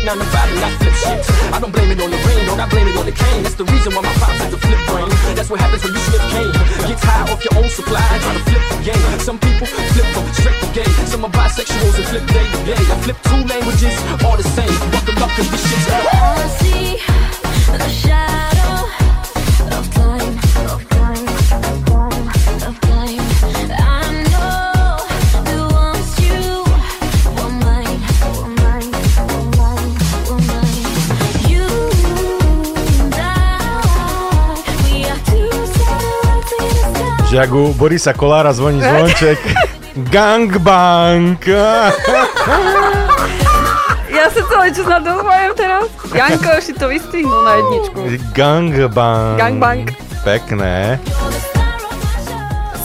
And nine to five and not flip shit. I don't blame it on the rain, don't I blame it on the cane. That's the reason why my pops has a flip brain. That's what happens when you sniff cane. Gets high off your own supply, try to flip the game. Some people flip from straight to gay. Some are bisexuals and flip day to day. I flip two languages, all the same. Buckle up, cause this shit's I the sky. Že ak u Borisa Kolára zvoní zvonček. Gangbang! Ja sa celý čas na to zvojem teraz. Janko si to vystrihnul na jedničku. Gangbang. Gangbang. Pekné.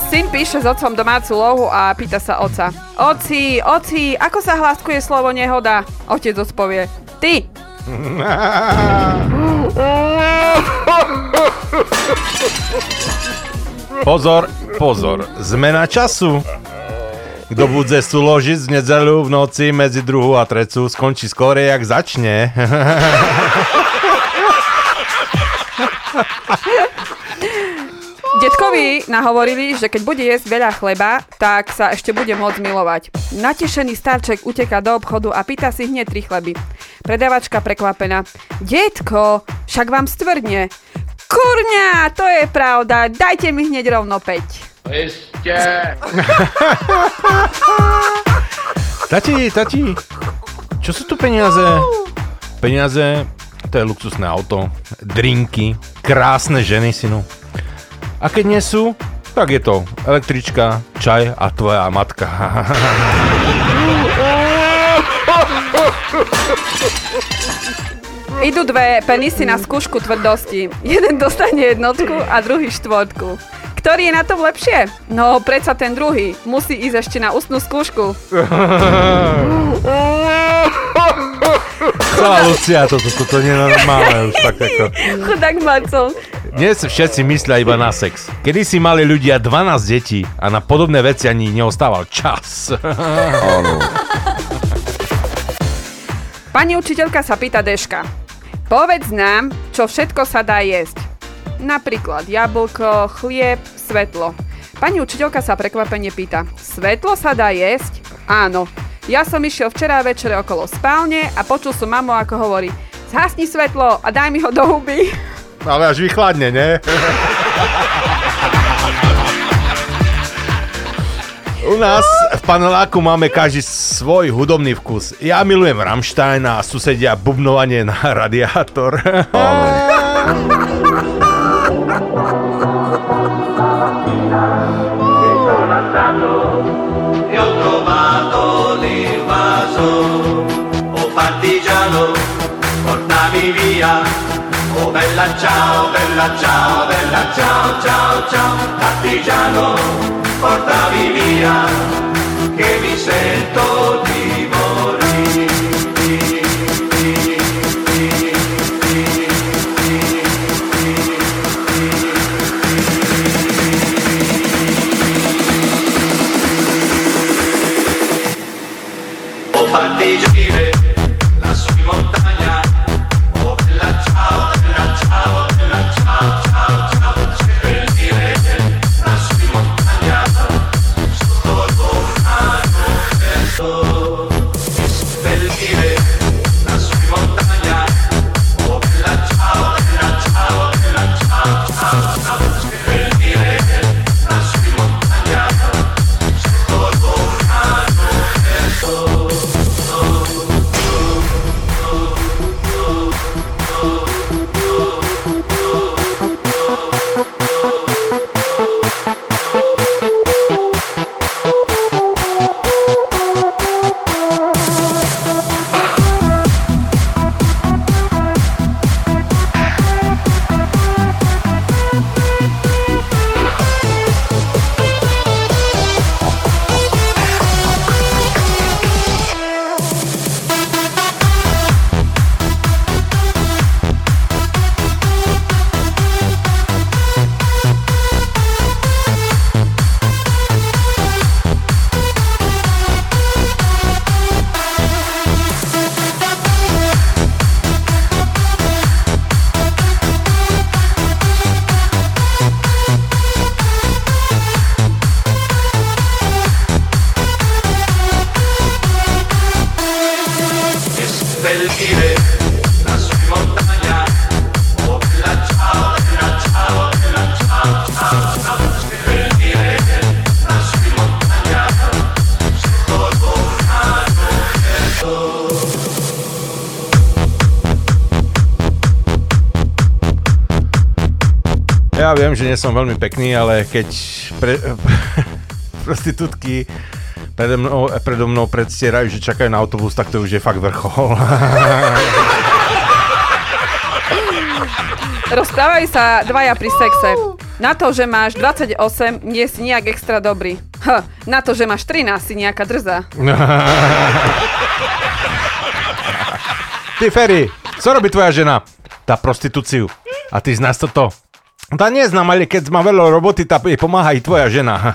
Syn píše s otcom domácu lohu a pýta sa oca. Oci, oci, ako sa hláskuje slovo nehoda? Otec odpovie. Ty. Pozor, pozor, zmena času. Kto bude súložiť z nedelu v noci medzi druhú a trecu, skončí skôr, jak začne. Detkovi nahovorili, že keď bude jesť veľa chleba, tak sa ešte bude môcť milovať. Natešený starček uteká do obchodu a pýta si hneď tri chleby. Predavačka prekvapená. Detko, však vám stvrdne. Kurňa, to je pravda, dajte mi hneď rovno 5. Tati, tati, čo sú tu peniaze? Peniaze, to je luxusné auto, drinky, krásne ženy, synu. A keď nie sú, tak je to električka, čaj a tvoja matka. Idú dve penisy na skúšku tvrdosti. Jeden dostane jednotku a druhý štvortku. Ktorý je na tom lepšie? No, predsa ten druhý. Musí ísť ešte na ústnu skúšku. Celá Lucia, toto, toto nie je normálne už fakt ako. Chudák Marcel. Dnes všetci myslia iba na sex. Kedy si mali ľudia 12 detí a na podobné veci ani neostával čas. Áno. Pani učiteľka sa pýta Deška. Povedz nám, čo všetko sa dá jesť. Napríklad jablko, chlieb, svetlo. Pani učiteľka sa prekvapene pýta. Svetlo sa dá jesť? Áno. Ja som išiel včera večer okolo spálne a počul som mamu, ako hovorí Zhasni svetlo a daj mi ho do huby. Ale až vychladne, ne? U nás v paneláku máme každý svoj hudobný vkus. Ja milujem Rammstein a susedia bubnovanie na radiátor. Oh bella ciao, bella ciao, bella ciao, ciao, ciao Partigiano, portami via Che mi sento di viem, že nie som veľmi pekný, ale keď pre, prostitútky predo mnou, predo mnou predstierajú, že čakajú na autobus, tak to už je fakt vrchol. Rozprávajú sa dvaja pri sexe. Na to, že máš 28, nie si nejak extra dobrý. H, na to, že máš 13, si nejaká drza. Ty, Ferry, co robí tvoja žena? Tá prostitúciu. A ty znáš toto? Tá neznám, ale keď má veľa roboty, tá jej pomáha i tvoja žena.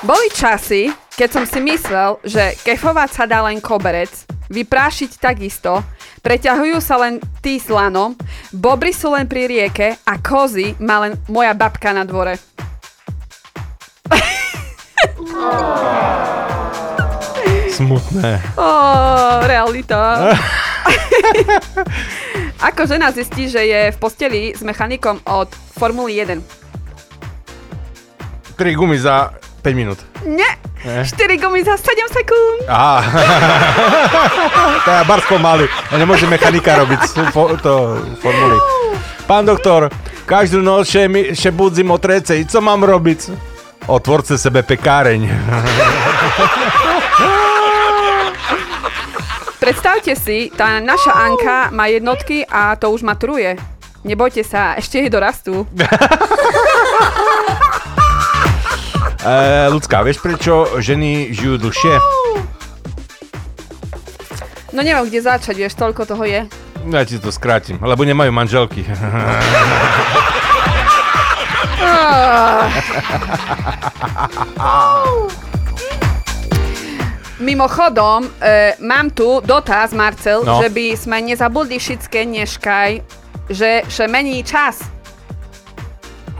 Boli časy, keď som si myslel, že kefovať sa dá len koberec, vyprášiť takisto, preťahujú sa len tí s lanom, bobry sú len pri rieke a kozy má len moja babka na dvore. Smutné. Ó, realita. Ako žena zistí, že je v posteli s mechanikom od Formuly 1? 3 gumy za 5 minút. Nie, Ne? 4 gumy za 7 sekúnd. Aha. to je bar pomaly. Ja nemôžem mechanika robiť fo- to formuly. Pán doktor, každú noc še, mi, še budzím o trecej. Co mám robiť? Otvorce sebe pekáreň. Predstavte si, tá naša Anka má jednotky a to už maturuje. Nebojte sa, ešte jej dorastú. E, ľudská, vieš prečo ženy žijú dlhšie? No neviem, kde začať, vieš, toľko toho je. Ja ti to skrátim, lebo nemajú manželky. Mimochodom, e, mám tu dotaz, Marcel, No. že by sme nezabudli všetké dneškaj, že mení čas.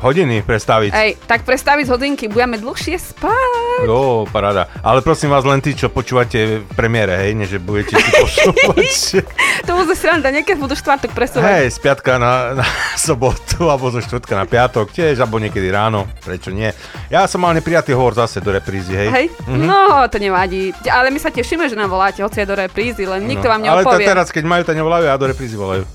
Hodiny predstaviť. Ej, tak prestaviť hodinky, budeme dlhšie spať. Ó, paráda. Ale prosím vás len tí, čo počúvate v premiére, hej, nie že budete si posúvať. To bude sranda, niekedy budú štvrtok presúvať. hej, z piatka na, na sobotu, alebo zo štvrtka na piatok, tiež, alebo niekedy ráno, prečo nie. Ja som mal neprijatý hovor zase do reprízy, hej. Hej? Mhm. No, to nevadí. Ale my sa tešíme, že nám voláte, hoci je do reprízy, len nikto vám No, Ale to neopovie. teraz, keď majú, to nevolajú a do reprízy volajú.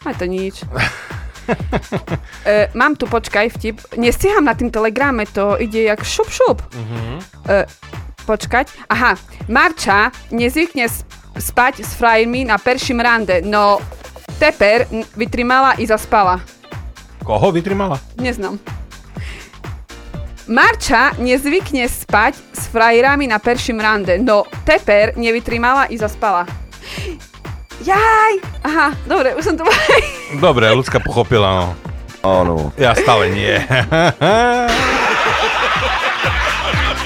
Aj to nič. e, mám tu, počkaj, vtip. Nestiham na tým telegrame, to ide jak šup šup. Mhm. E, počkať. Aha, Marča nezvykne spať s frajermi na perším rande, no teper vytrimala i zaspala. Koho vytrimala? Neznám. Marča nezvykne spať s frajerami na perším rande, no teper nevytrimala i zaspala. Jaj! Aha, dobre, už som to... Dobre, ľudská pochopila, no. Áno. Ja stále nie.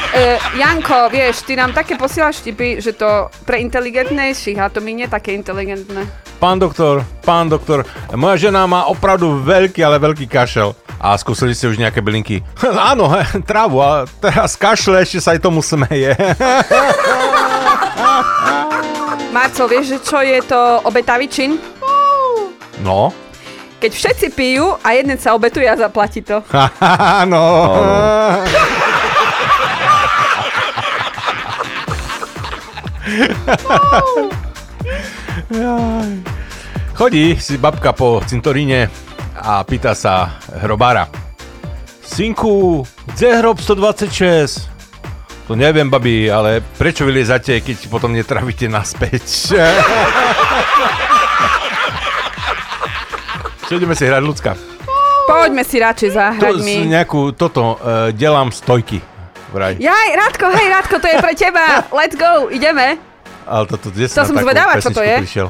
E, Janko, vieš, ty nám také posielaš tipy, že to pre inteligentnejších a to mi nie také inteligentné. Pán doktor, pán doktor, moja žena má opravdu veľký, ale veľký kašel. A skúsili ste už nejaké bylinky? Áno, he, trávu a teraz kašle, ešte sa aj tomu smeje. Marco, vieš, že čo je to obetavý čin? No, Keď všetci pijú a jeden sa obetuje a zaplatí to. áno. Chodí si babka po cintoríne a pýta sa hrobára. Synku, kde hrob 126? To neviem, babi, ale prečo vyliezate, keď potom netravíte naspäť? Čo ideme si hrať, ľudská? Poďme si radšej zahrať To, s nejakú, toto, uh, delám stojky. Vraj. Jaj, Rádko, hej, Rádko, to je pre teba. Let's go, ideme. Ale toto, kde To na som zvedavá, čo to je. Prišiel?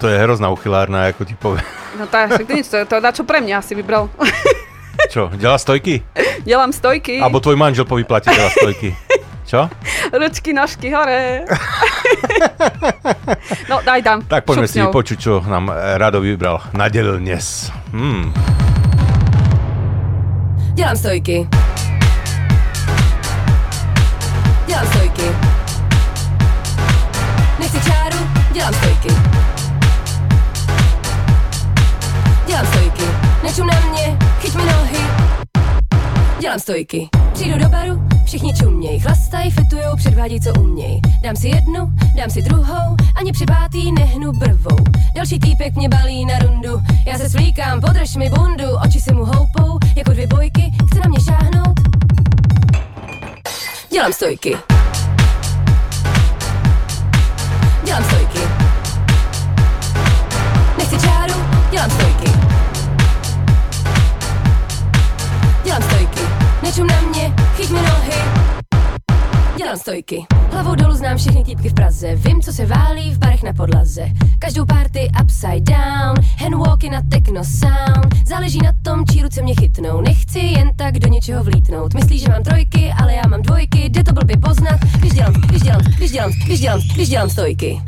To je hrozná uchylárna, ako ti poviem. No však to nič, to, to dá čo pre mňa asi vybral. Čo, delá stojky? Delám stojky, Alebo tvoj manžel po vyplate delá stojky? Čo? ručky, nožky hore. no, daj tam. Tak poďme šup s si počuť, čo nám Rado vybral. Nadelil dnes. Hmm. Dělám stojky. Dělám stojky. Nechci čáru, dělám stojky. Dělám stojky. Nečum na mě, chyť mi nohy. Dělám stojky. Přijdu do baru, všichni čuměj, chlastají, fitujou, předvádí, co uměj. Dám si jednu, dám si druhou, ani při pátý nehnu brvou. Další týpek mě balí na rundu, já se svlíkám, podrž mi bundu, oči si mu houpou, jako dvě bojky, chce na mě šáhnout. Dělám stojky. Dělám stojky. Nechci čáru, dělám stojky. Nečum na mě, chyť mi nohy. Dělám stojky. Hlavou dolů znám všechny týpky v Praze. Vím, co se válí v barech na podlaze. Každou party upside down. Handwalky na techno sound. Záleží na tom, čí ruce mě chytnou. Nechci jen tak do něčeho vlítnout. Myslí, že mám trojky, ale já mám dvojky. Jde to blbě poznat, když dělám, když dělám, když dělám, když dělám, když dělám stojky.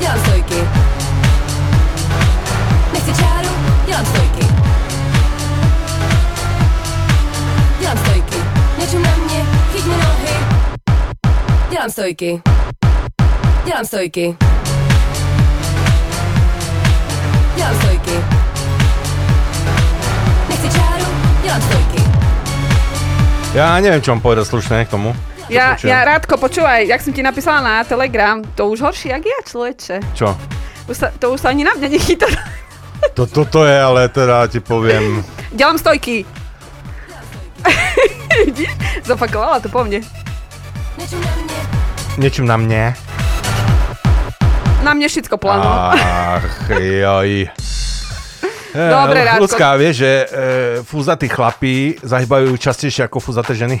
Dělám stojky. Nechci čáru, dělám stojky. Nečum na mě, chyť mi nohy. Dělám stojky. Dělám stojky. Dělám stojky. Nechci čáru, dělám stojky. Ja neviem, čo mám povedať slušné k tomu. Ja, ja Rádko, počúvaj, jak som ti napísala na Telegram, to už horšie, jak ja, človeče. Čo? Už sa, to už sa ani na mňa nechytá. To, toto je, ale teda ti poviem... Ďalám stojky. Vidíš? Zopakovala to po mne. Niečím na mne. Na mne všetko plánulo. Ach, joj. Eh, Dobre, Rádko. Ľudská, vieš, že e, fúzatí chlapí zahybajú častejšie ako fúzaté ženy.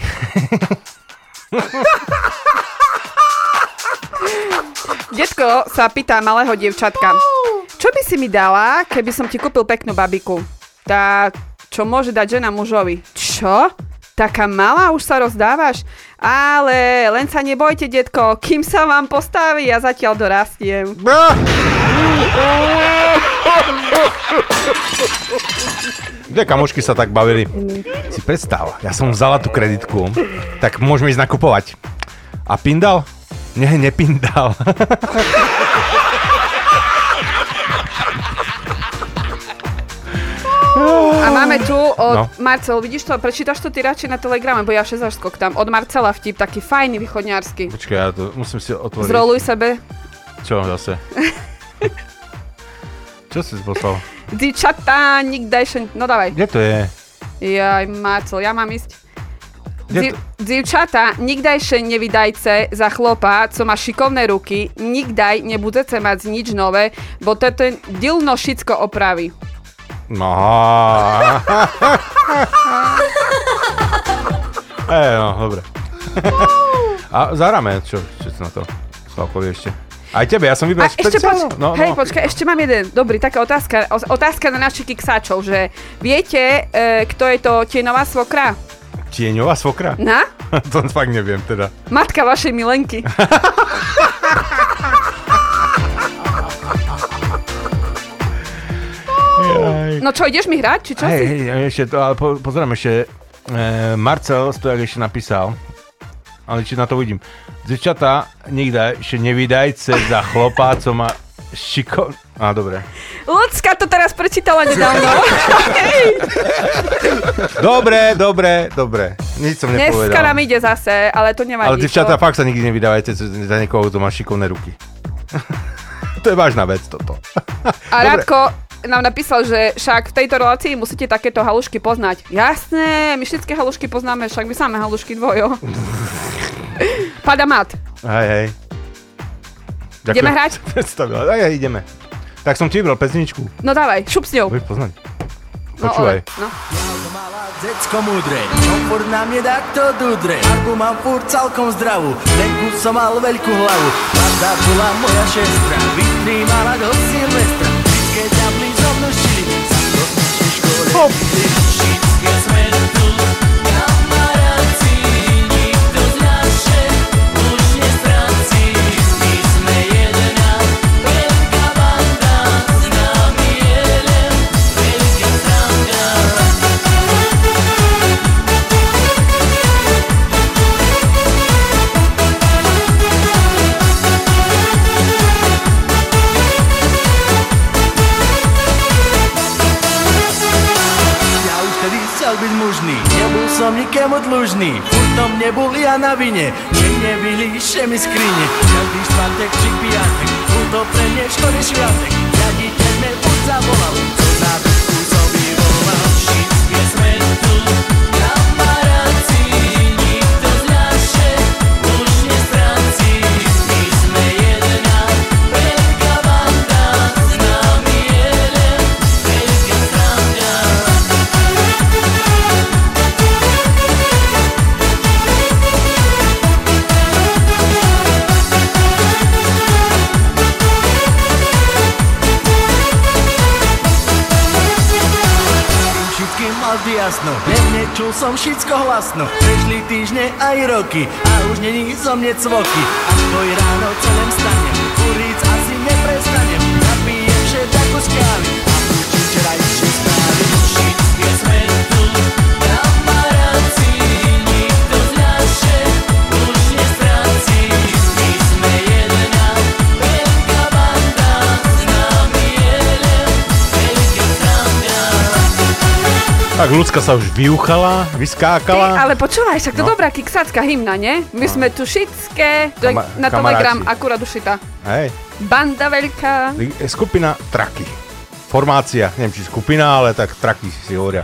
Detko sa pýta malého dievčatka. Čo by si mi dala, keby som ti kúpil peknú babiku? Tá, čo môže dať žena mužovi. Čo? Taká malá už sa rozdávaš? Ale len sa nebojte, detko, kým sa vám postaví, ja zatiaľ dorastiem. Dve kamošky sa tak bavili. Si predstav, ja som vzala tú kreditku, tak môžeme ísť nakupovať. A pindal? Nie, nepindal. A máme tu od No. Marcel, vidíš to, prečítaš to ty radšej na Telegrame, bo ja šezašskok tam. Od Marcela vtip, taký fajný východňársky. Počkaj, ja to musím si otvoriť. Zroluj sebe. Čo zase? Čo si poslal? Dičatá, nikdejšie, no dávaj. Kde to je? Jaj, Marcel, ja mám ísť. Kde Dzi- Dzivčata, nikdajšie nevydajce za chlopa, co má šikovné ruky, nikdaj nebudete mať nič nové, bo to ten dilno všetko opraví. No. Ej, no, dobre. A zahráme, čo, čo si na to? Slavkovi ešte. Aj tebe, ja som vybral ešte poč- no, hej, no. počkaj, ešte mám jeden. Dobrý, taká otázka. Otázka na našich kiksáčov, že viete, e, kto je to tienová svokra? Tieňová svokra? Na? to fakt neviem teda. Matka vašej milenky. No čo, ideš mi hrať, či čo hej, si? hej, ešte to, ale po, pozerám ešte. E, Marcel Stojak ešte napísal, ale či na to vidím. Dziewczata, nigdy ešte nevydajce za chlopá, co má šiko... Á, dobre. Ľudská to teraz prečítala nedávno. Dobre, dobre, dobre. Nič som Dneska nepovedal. nám ide zase, ale to nevadí. Ale dievčatá, to... fakt sa nikdy nevydávajte za niekoho, kto má šikovné ruky. to je vážna vec, toto. A. Radko nám napísal, že však v tejto relácii musíte takéto halušky poznať. Jasné, my všetky halušky poznáme, však my máme halušky dvojo. Pada mat. Hej, hej. Ideme hrať? Predstavila. Aj, aj, ideme. Tak som ti vybral pesničku. No dávaj, šup s ňou. Budeš poznať. No, Počúvaj. ale- No. Decko múdre, čo furt na mne takto dudre Arbu mám furt celkom zdravú, tenku som mal veľkú hlavu Pravda bola moja šestra, mala do Silvestra našej som nikému dlužný Furt tom nebol ja na vine Nie nevylíše mi skrine Každý štvrtek či piatek Furt to pre mne školy šviatek Riaditeľ me zavolal Co jasno. Ne- Nečul som všetko hlasno. Prešli týždne aj roky A už není zo mne cvoky. Až tvoj ráno celém stanem Kuric asi neprestanem. Napijem všetko z kávy A púštim včerajšie Tak ľudská sa už vyuchala, Ty, vyskákala. ale počúvaj, však to No. dobrá kiksácká hymna, nie? My sme tu je Kama- na Telegram akurát ušita. Hej. Banda veľká. Skupina Traky. Formácia, neviem či skupina, ale tak Traky si hovoria.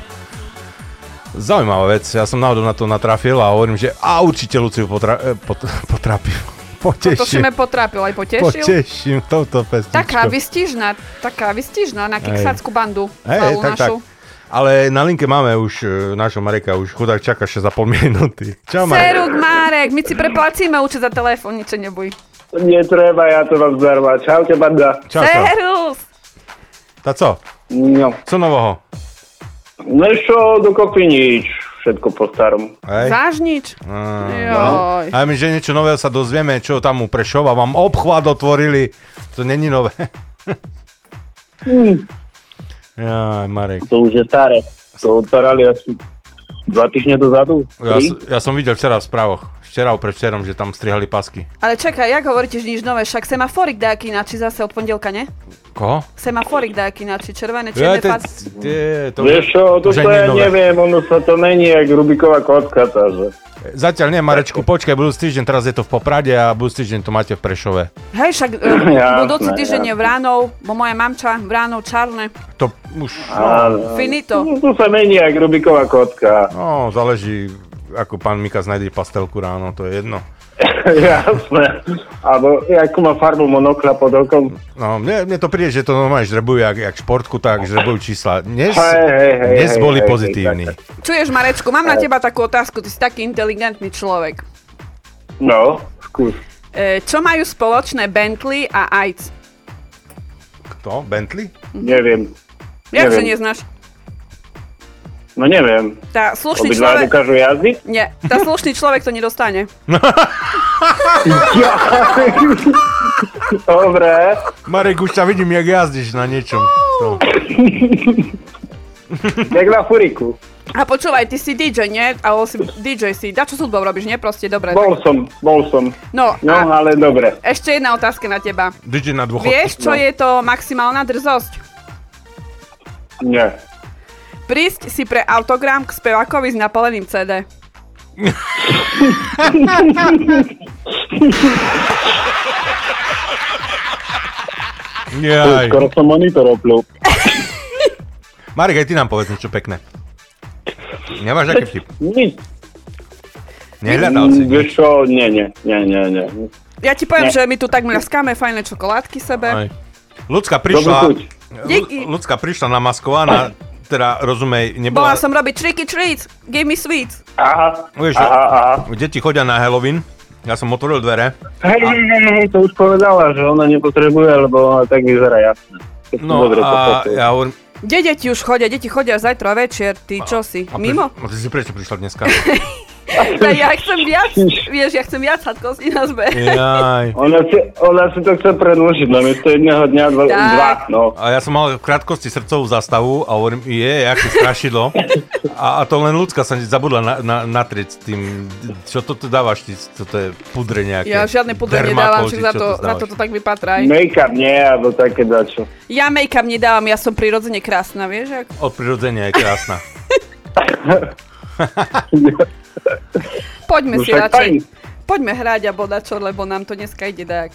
Zaujímavá vec, ja som náhodou na to natrafil a hovorím, že a určite Luciu potra, eh, pot, potrapil. To si Poteším. me potrápil, aj potešil. Poteším touto pesničkou. Taká vystižná, taká vystižná na kiksácku bandu. Hej, tak, tak. Ale na linke máme už e, nášho Mareka, už chudák čaká 6,5 minúty. Čau Marek. Seruk Márek, my si preplatíme účet za telefón, nič neboj. Netreba, ja to vám zdarma. Čaute, banda. Čau, čau. Serus! Tá co? No. Co nového? No čo, dokopy nič. Všetko po starom. Hej. Zážnič? Joj. A my, že niečo nového sa dozvieme, čo tam u Prešova vám obchvat otvorili. To není nové. Hm, Jaj, Marek. to už je staré. To otvárali asi dva týždne dozadu. Ja, ja som videl včera v správoch. Včera predvčerom, že tam strihali pasky. Ale čakaj, jak hovoríte, že nič nové, však semaforik dajaký či zase od pondelka, ne? Koho? Semaforik dajaký či červené, Ja, čierne to, pad. tie, to, Vieš čo, to, to je ja nové. neviem, ono sa to mení jak Rubiková kocka, takže. Zatiaľ nie, Marečku, počkaj, budúci týždeň, teraz je to v Poprade a budúci týždeň to máte v Prešove. Hej, však uh, budúci týždeň je jasné. Vránov, bo moja mamča Vránov Čarne. To už... Áno. Finito. No, to sa mení jak Rubiková kocka. No, záleží, ako pán Mikas nájde pastelku ráno, to je jedno. Jasné. Alebo akú má farbu monokla pod okom. No, mne, mne to príde, že to normálne žrebujú, jak, jak športku, tak žrebujú čísla. Dnes, Hej, hej, hej, dnes hej, boli hej, hej, pozitívni. Čuješ, Marečku, mám na teba takú otázku, ty si taký inteligentný človek. No, skús. E, čo majú spoločné Bentley a AIDS? Kto? Bentley? Neviem. Jakže Neviem. neznáš? No neviem. Tá slušný Obidva človek... dokážu jazdiť? Nie, tá slušný človek to nedostane. Dobre. Marek, už ťa vidím, jak jazdíš na niečom. To. Jak na furiku. A počúvaj, ty si DJ, nie? Ale si DJ si, dačo hudbou robíš, nie? Proste, dobre. Bol som, bol som. No, No, a ale dobre. ešte jedna otázka na teba. DJ na dôchodku. Vieš, čo No. je to maximálna drzosť? Nie. Prísť si pre autogram k spevákovi s napaleným CD. Jaj. Skoro som monitor opľul. Marek, aj ty nám povedz niečo pekné. Nemáš aký vtip? Nič. Nehľadal si Vieš čo, nie, nie, nie, nie, nie. Ja ti poviem, Nie. že my tu tak mľaskáme fajné čokoládky sebe. Aj. Ľudská prišla, ľudská prišla namaskovaná, teda rozumej, Bola nebola... som robiť tricky treats, give me sweets. Aha, Vieš, aha, aha. deti chodia na Halloween, ja som otvoril dvere, Hej, hej, hej, hej, to už povedala, že ona nepotrebuje, lebo ona tak vyzerá jasne. Keď no dobre a ja hovorím... Kde deti už chodia? Deti chodia zajtra večer, ty čo si? a Mimo? Prečo, a ty si prečo prišla dneska? Ja, ja chcem viac, vieš, ja chcem viac sadkosti na zbe. Jaj. Ona si, ona si to chce predlžiť na miesto jedného dňa dva, Tak. dva no. A ja som mal v krátkosti srdcovú zastavu a hovorím, je, aké strašidlo. A, a to len ľudská sa zabudla na, na, natrieť s tým, čo to tu dávaš, ty, toto je pudre nejaké. Ja žiadne pudre nedávam, či však za čo to, za dávaš? to to tak vypatraj. Make-up nie, alebo také dačo. Ja make-up nedávam, ja som prirodzene krásna, vieš? Ak... Od prirodzenia je krásna. Poďme No si radšej. Poďme hrať a bodačo, lebo nám to dneska ide dajak.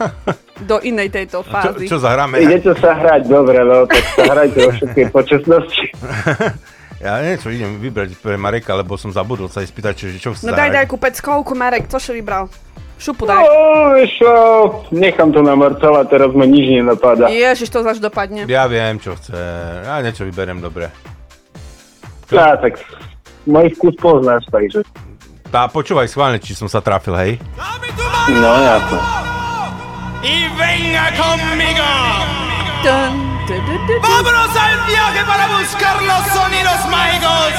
Do inej tejto fázy. zahráme? Idete sa hrať, dobre, no tak sa hrajte o všetkej počasnosti. Ja neviem, čo idem vybrať pre Mareka, lebo som zabudol sa aj spýtať, čo, čo chce No daj, daj kúpec skovku, Marek, čo si vybral? Šupu No, daj. vieš čo, nechám to na Marcela, teraz ma nič nenapadá. Ježiš, to zaž dopadne. Ja viem, čo chce. Ja niečo vyberiem dobre. Tá, tak môj vkus poznáš, takže. Tá, počúvaj schválne, či som sa trafil, hej. No, jasno. Y venga conmigo. Vámonos al viaje para buscar los sonidos mágicos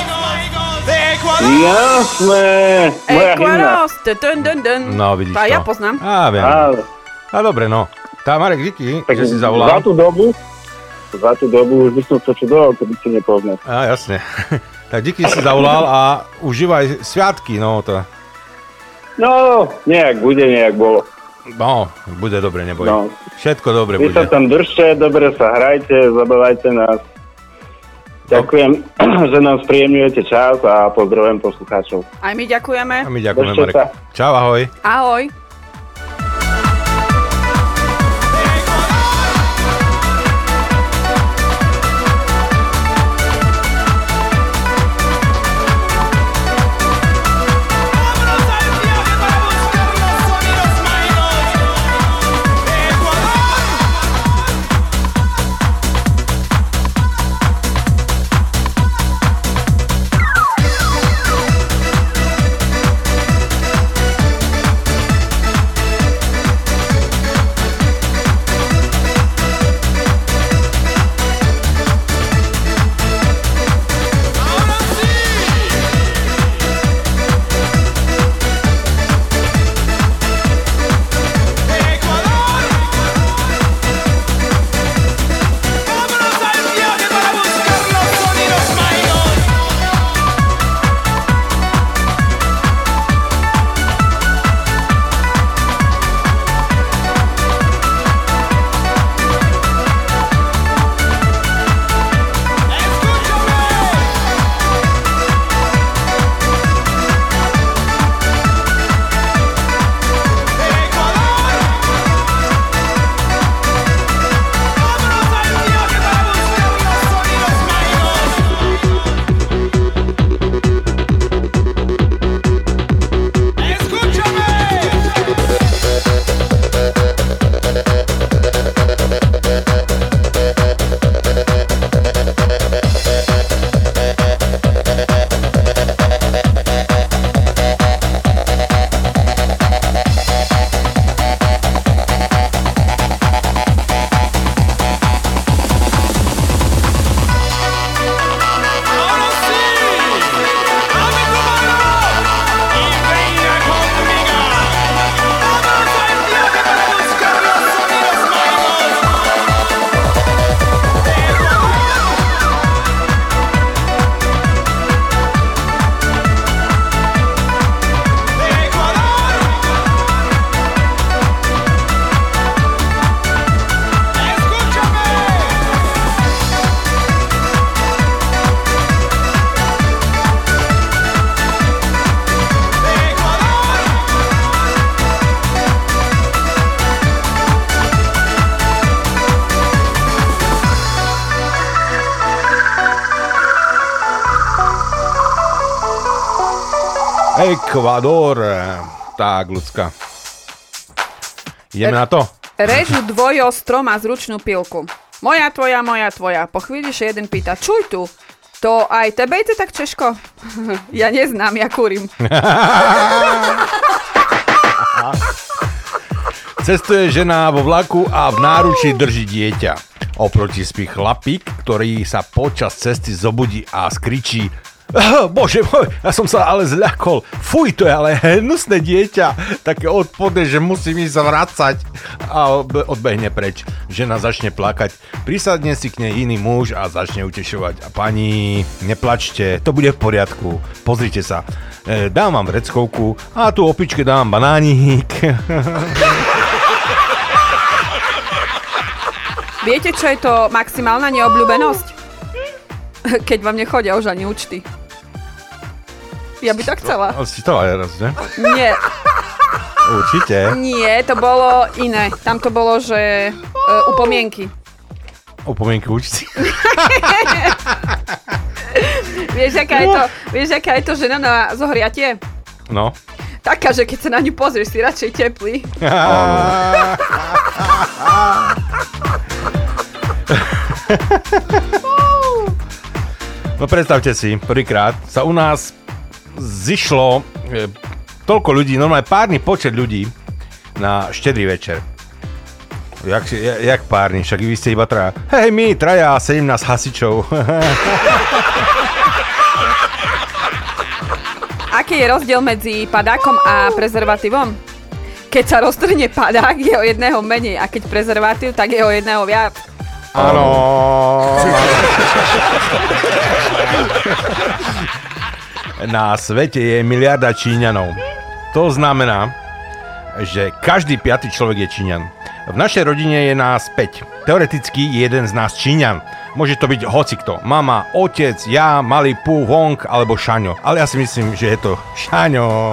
Ecuador. Jasné. No, vidíš To ja poznám. Á, viem. A dobre, no. Tá, Marek, díky, Tak že si za zavolal. tú dobu, za tú dobu už by som to čudoval, keby si nepoznal. Á, jasne. tak díky, že si zavolal a užívaj sviatky, no to. No, nejak bude, nejak bolo. No, bude dobre, neboj. No. Všetko dobre Vy sa bude. tam držte, dobre sa hrajte, zabávajte nás. Ďakujem, že nám spríjemňujete čas a pozdravujem poslucháčov. Aj my ďakujeme. A my ďakujeme, Marek. sa. Čau, ahoj. Ahoj. Ekvador. Tak, ľudská. Ideme na to? Režu dvojostro má zručnú pilku. Moja tvoja, moja tvoja. Po chvíli sa jeden pýta, čuj tu, to aj tebe ide tak Češko? ja neznám, ja kúrim. Cestuje žena vo vlaku a v náručí drží dieťa. Oproti spí chlapík, ktorý sa počas cesty zobudí a skričí "Ah, Bože môj, ja som sa ale zľakol. Fuj, to je ale hnusné dieťa. Také odporné, že musím ísť vracať. A odbehne preč. Žena začne plakať. Prisadne si k nej iný muž a začne utešovať. A pani, neplačte, to bude v poriadku. Pozrite sa. E, dám vám vreckovku a tu opičke dám banánik. Viete, čo je to maximálna neobľúbenosť? Keď vám nechodia už ani účty. Ja by tak chcela. Ale si to aj raz, že? Nie, Určite. nie, to bolo iné. Tam to bolo, že uh, upomienky. Upomienky účty. Vieš, aká je to, vieš, aká je to žena na zohriatie? No. Taká, že keď sa na ňu pozrieš, si radšej teplý. No predstavte si, prvýkrát sa u nás zišlo e, toľko ľudí, normálne párny počet ľudí na štedrý večer. Jak, si- ja- jak párny, však vy ste iba traja. Hej, my, traja, 17 hasičov. Aký je rozdiel medzi padákom a prezervatívom? Keď sa roztrhne padák, je o jedného menej a keď prezervatív, tak je o jedného viac. Áno. Na svete je miliarda Číňanov. To znamená, že každý piatý človek je Číňan. V našej rodine je nás 5. Teoreticky je jeden z nás Číňan. Môže to byť hocikto. Mama, otec, ja, malý Pu, Wong alebo Šaňo. Ale ja si myslím, že je to Šaňo.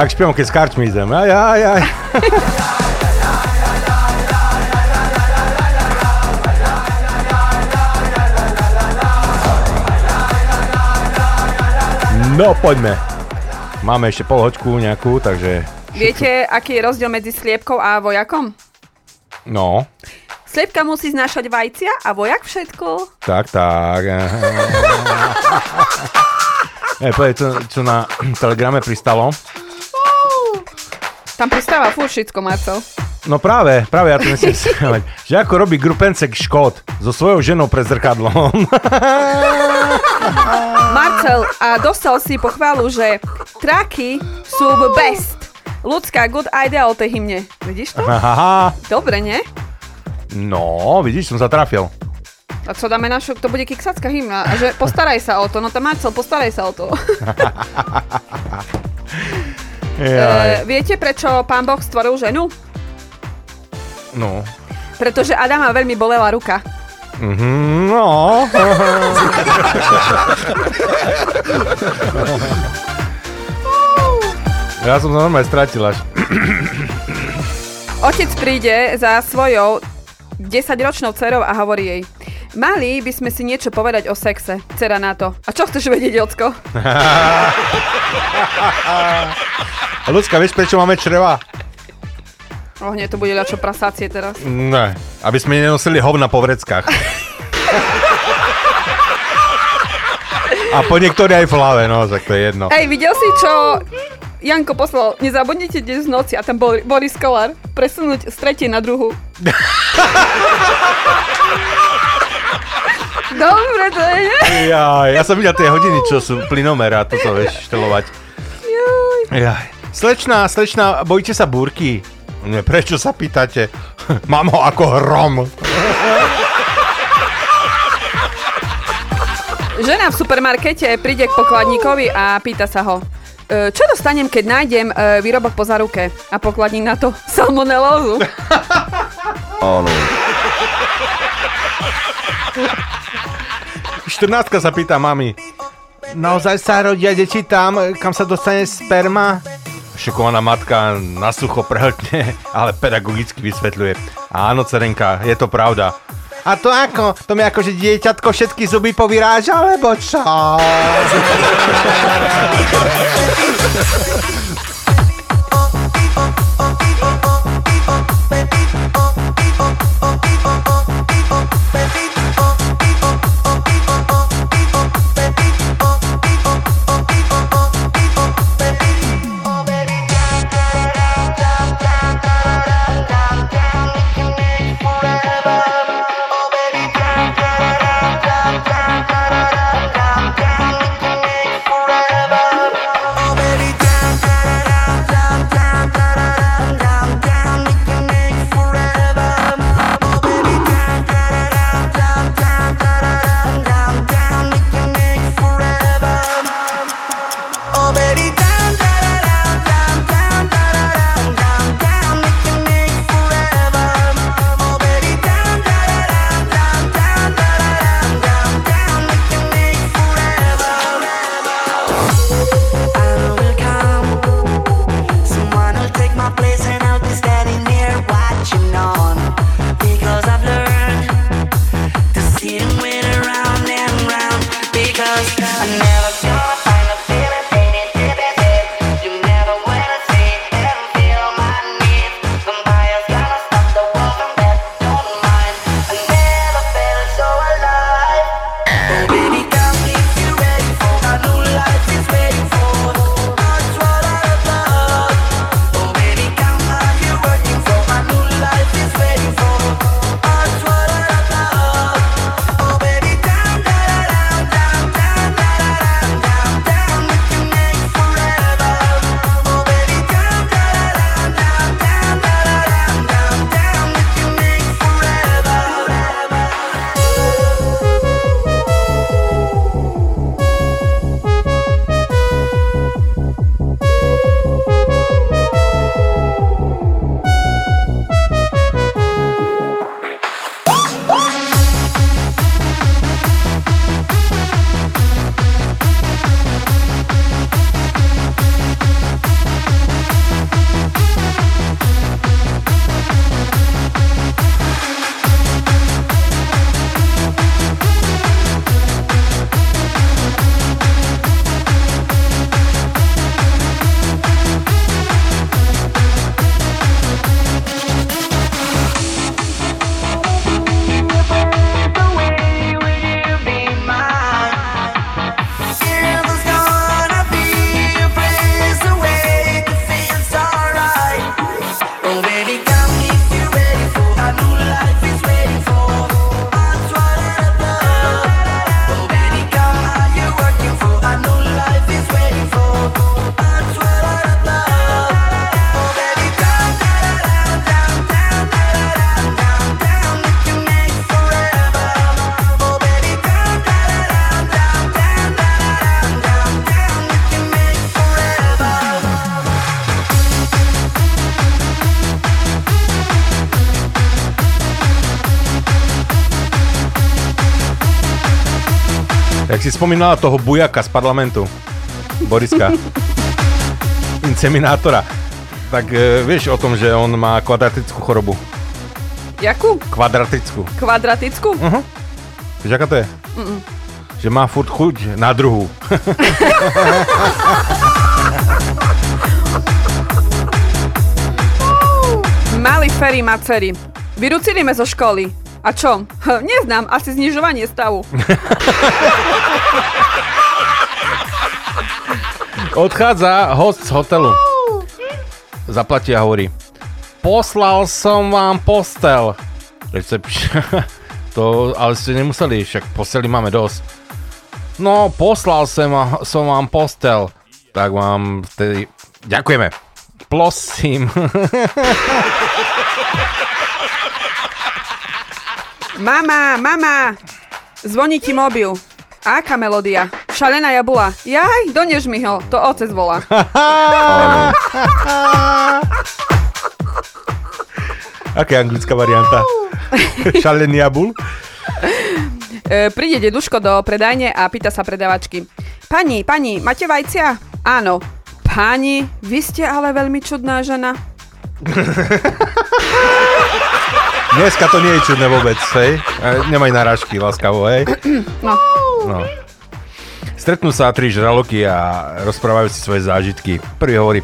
Tak kiedy z karczmy idziemy. Aj, aj, aj. No, poďme. Máme ešte pol hoďku nejakú, takže... Viete, aký je rozdiel medzi sliepkou a vojakom? No, Sliepka musí znášať vajcia a vojak všetko. tak, tak. Ej, povedz, čo, čo na telegrame pristalo. Tam pristáva furt všetko, Marcel. No práve, práve ja to myslím si, že ako robí grupencek Škód so svojou ženou pred zrkadlom. Marcel, a dostal si pochválu, že traky sú best. Ľudská good idea o tej hymne. Vidíš to? Aha. Dobre, nie? No, vidíš, som sa trafil. A co dáme našu, to bude kiksacká hymna. A že postaraj sa o to. No to Marcel, postaraj sa o to. E, viete, prečo pán Boh stvoril ženu? No, Pretože Adama veľmi bolela ruka. Mhm, no. ja som sa normálne stratil až. Otec príde za svojou 10-ročnou dcerou a hovorí jej Mali by sme si niečo povedať o sexe. Cera na to. A čo chceš vedieť, Jocko? Ľudská, vieš, prečo máme čreva? Ohne, to bude ľačo prasácie teraz. Ne, aby sme nenosili hovna po vreckách. A po niektoré aj v hlave, no, tak to je jedno. Hej, videl si, čo Janko poslal? Nezabudnite dnes v noci a tam bol Boris Kolár presunúť z tretej na druhú. Dobre, to je? Ja, ja som videl tie hodiny, čo sú plynomer a toto vieš štelovať. Jaj. Slečná, slečná, bojíte sa búrky? Nie, prečo sa pýtate? Mám ho ako hrom. Žena v supermarkete príde k pokladníkovi a pýta sa ho, "E, čo dostanem, keď nájdem e, výrobok po zaruke? A pokladník na to salmonelózu. Áno. 14 sa pýta mami. Naozaj sa rodia deti tam, kam sa dostane sperma? Šokovaná matka na sucho prehltne, ale pedagogicky vysvetľuje. Áno, cerenka, je to pravda. A to ako? To mi ako, že dieťatko všetky zuby povyráža, alebo čo? Jak si spomínala toho bujaka z parlamentu, Boriska, inseminátora, tak e, vieš o tom, že on má kvadratickú chorobu. Jakú? Kvadratickú. Kvadratickú? Uh-huh. Vieš, aká to je? Mm-mm. Že má furt chuť na druhú. Malý Ferry má dcery. Vyrúcili me zo školy. A čo? Neznám, asi znižovanie stavu. Odchádza host z hotelu. Zaplatí a hovorí. Poslal som vám postel. To, ale ste nemuseli, však posteli máme dosť. No, poslal vám- som vám postel. Tak vám vtedy... Ďakujeme. Prosím. Mama, mama, zvoní ti mobil. Aká melódia? Šalená jabula. Jaj, donež mi ho, to otec volá. Aká je anglická varianta? Šalený jabul? E, príde deduško do predajne a pýta sa predavačky. Pani, pani, máte vajcia? Áno. Pani, vy ste ale veľmi čudná žena. Dneska to nie je čudné vôbec, hej? Nemaj narážky, láskavo, hej? No. No. Stretnú sa tri žraloky a rozprávajú si svoje zážitky. Prvý hovorí,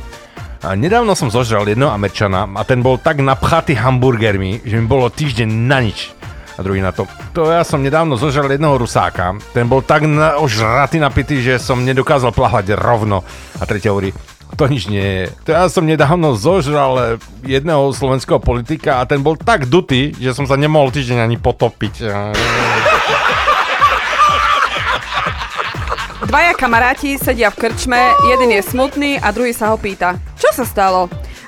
a nedávno som zožral jedného Američana a ten bol tak napchatý hamburgermi, že mi bolo týždeň na nič. A druhý na to, to ja som nedávno zožral jedného Rusáka, ten bol tak na, ožratý napitý, že som nedokázal plávať rovno. A tretí hovorí, to nič nie je. To ja som nedávno zožral jedného slovenského politika a ten bol tak dutý, že som sa nemohol týždeň ani potopiť. Dvaja kamaráti sedia v krčme, jeden je smutný a druhý sa ho pýta. Čo sa stalo?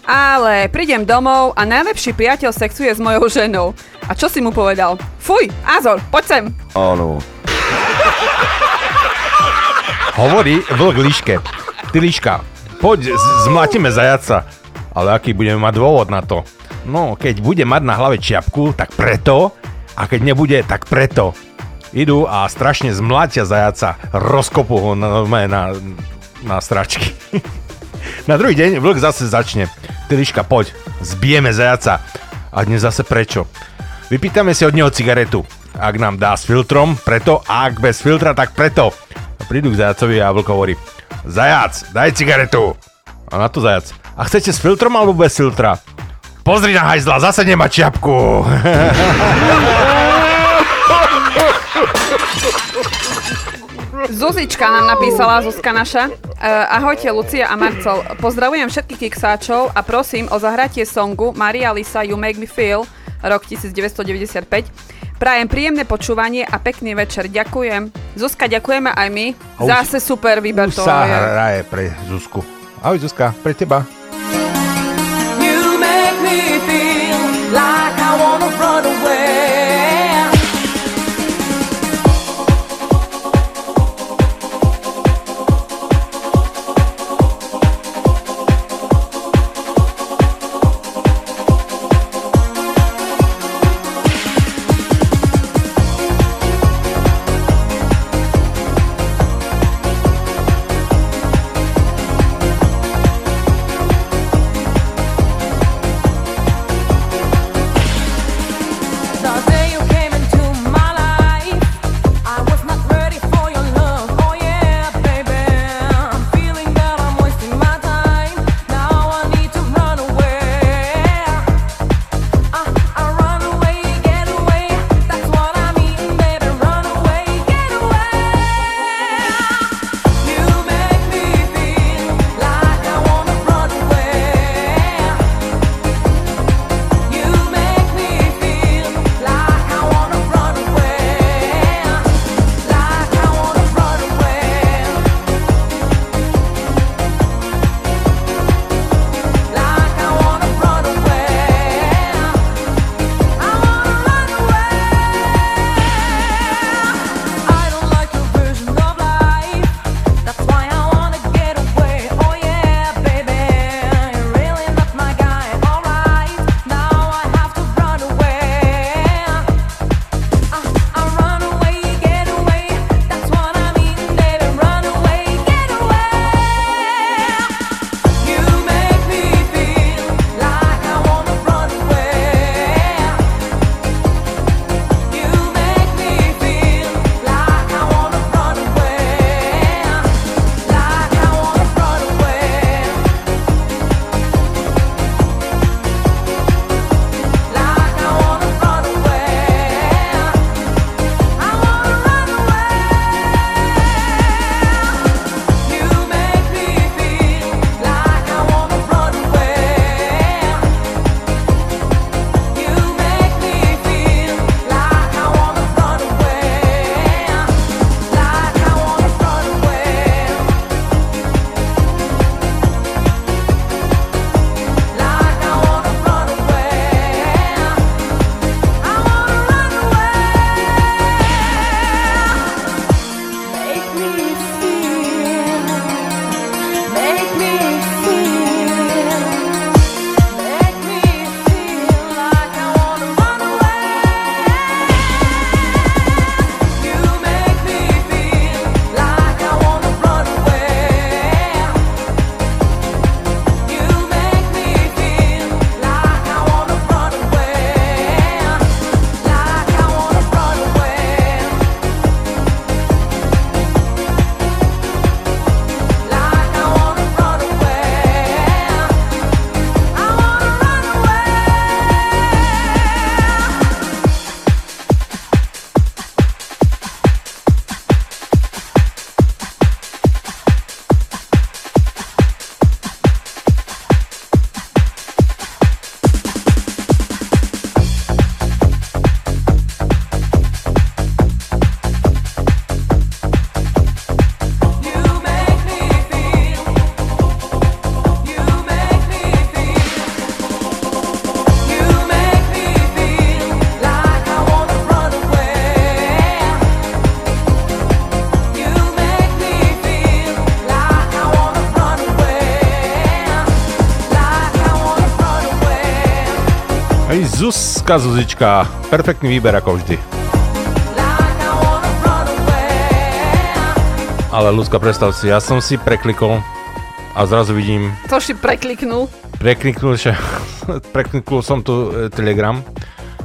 Ale prídem domov a najlepší priateľ sexuje s mojou ženou. A čo si mu povedal? Fuj, Azor, poď sem. Áno. Hovorí vlk líške. Ty líška, poď, zmlatíme zajaca. Ale aký budeme mať dôvod na to? No, keď bude mať na hlave čiapku, tak preto. A keď nebude, tak preto. Idú a strašne zmlatia zajaca. Rozkopu ho na, na, na, stračky. na druhý deň vlk zase začne. Ty líška, poď, zbijeme zajaca. A dnes zase prečo? Vypýtame si od neho cigaretu. Ak nám dá s filtrom, preto. A ak bez filtra, tak preto. A prídu k zajacovi a vlk hovorí. Zajac, daj cigaretu. A na to zajac. A chcete s filtrom alebo bez filtra? Pozri na hajzla, zase nemá čiapku. Zuzička nám napísala, Zuzka naša. Uh, ahojte, Lucia a Marcel. Pozdravujem všetkých kiksáčov a prosím o zahratie songu Maria Lisa You Make Me Feel, rok 1995. Prajem príjemné počúvanie a pekný večer. Ďakujem. Zuzka, ďakujeme aj my. A už- Zase super výber Už to sa je. hraje pre Zuzku. Ahoj Zuzka, pre teba. You make me feel like I wanna run away. Hej, Zuzka, Zuzička, perfektný výber ako vždy. Ale Luzka, predstav si, ja som si preklikol a zrazu vidím, To si prekliknul. prekliknul, že, prekliknul som tu e, Telegram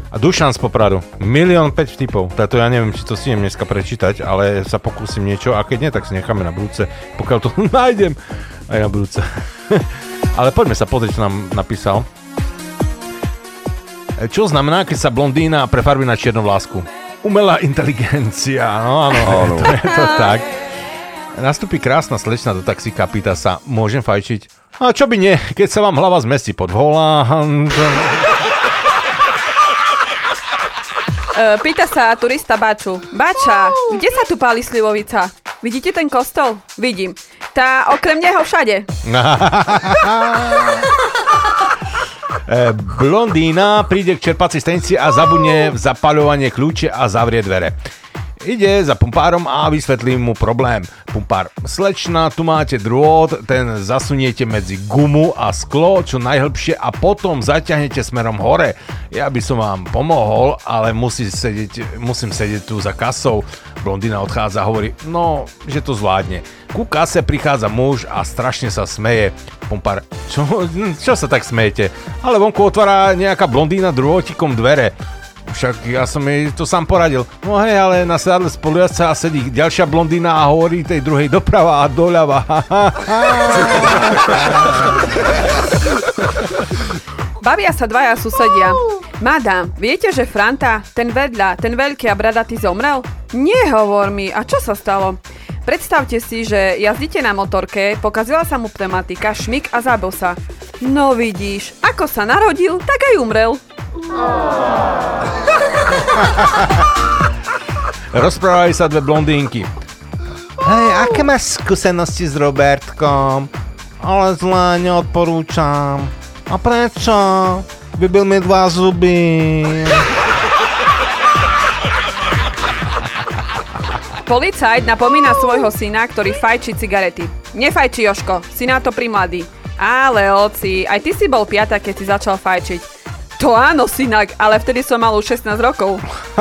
a Dušan z Popradu, milión 5 vtipov, táto ja neviem, či to si dneska prečítať, ale sa pokúsim niečo a keď nie, tak si necháme na budúce, pokiaľ to nájdem aj na budúce. ale poďme sa pozrieť, čo nám napísal. Čo znamená, keď sa blondína prefarbí na čiernovlásku? Umelá inteligencia, no áno, Áno. to je to tak. Nastupí krásna slečna do taxíka, pýta sa, môžem fajčiť? A čo by nie, keď sa vám hlava zmestí pod volant. E, pýta sa turista Baču. Bača, kde sa tu páli slivovica? Vidíte ten kostol? Vidím. Tá okrem neho všade. E, blondína príde k čerpacej stanici a zabudne zapaľovanie kľúče a zavrie dvere. Ide za pumpárom a vysvetlí mu problém. Pumpár, slečna, tu máte drôt, ten zasuniete medzi gumu a sklo čo najhlbšie a potom zaťahnete smerom hore. Ja by som vám pomohol, ale musí sedieť, musím sedieť tu za kasou. Blondína odchádza a hovorí, no, že to zvládne. Ku kase prichádza muž a strašne sa smeje. Pumpár, čo, čo sa tak smejete? Ale vonku otvára nejaká blondína drôtikom dvere. Však ja som jej to sám poradil. No hej, ale na sedadle spolujazca sedí ďalšia blondína a hovorí tej druhej doprava a doľava. Bavia sa dvaja susedia. Madam, viete, že Franta, ten vedľa, ten veľký a bradatý zomrel? Nehovor mi, a čo sa stalo? Predstavte si, že jazdíte na motorke, pokazila sa mu pneumatika, šmik a zabil sa. No vidíš, ako sa narodil, tak aj umrel. Rozprávajú sa dve blondínky. Hej, aké máš skúsenosti s Robertkom? Ale zle neodporúčam. A prečo? Vybil mi dva zuby. Policajt napomína svojho syna, ktorý fajčí cigarety. Nefajči, Joško, si na to primladý. Ale oci, aj ty si bol piata, keď si začal fajčiť. To áno, synak, ale vtedy som mal už 16 rokov.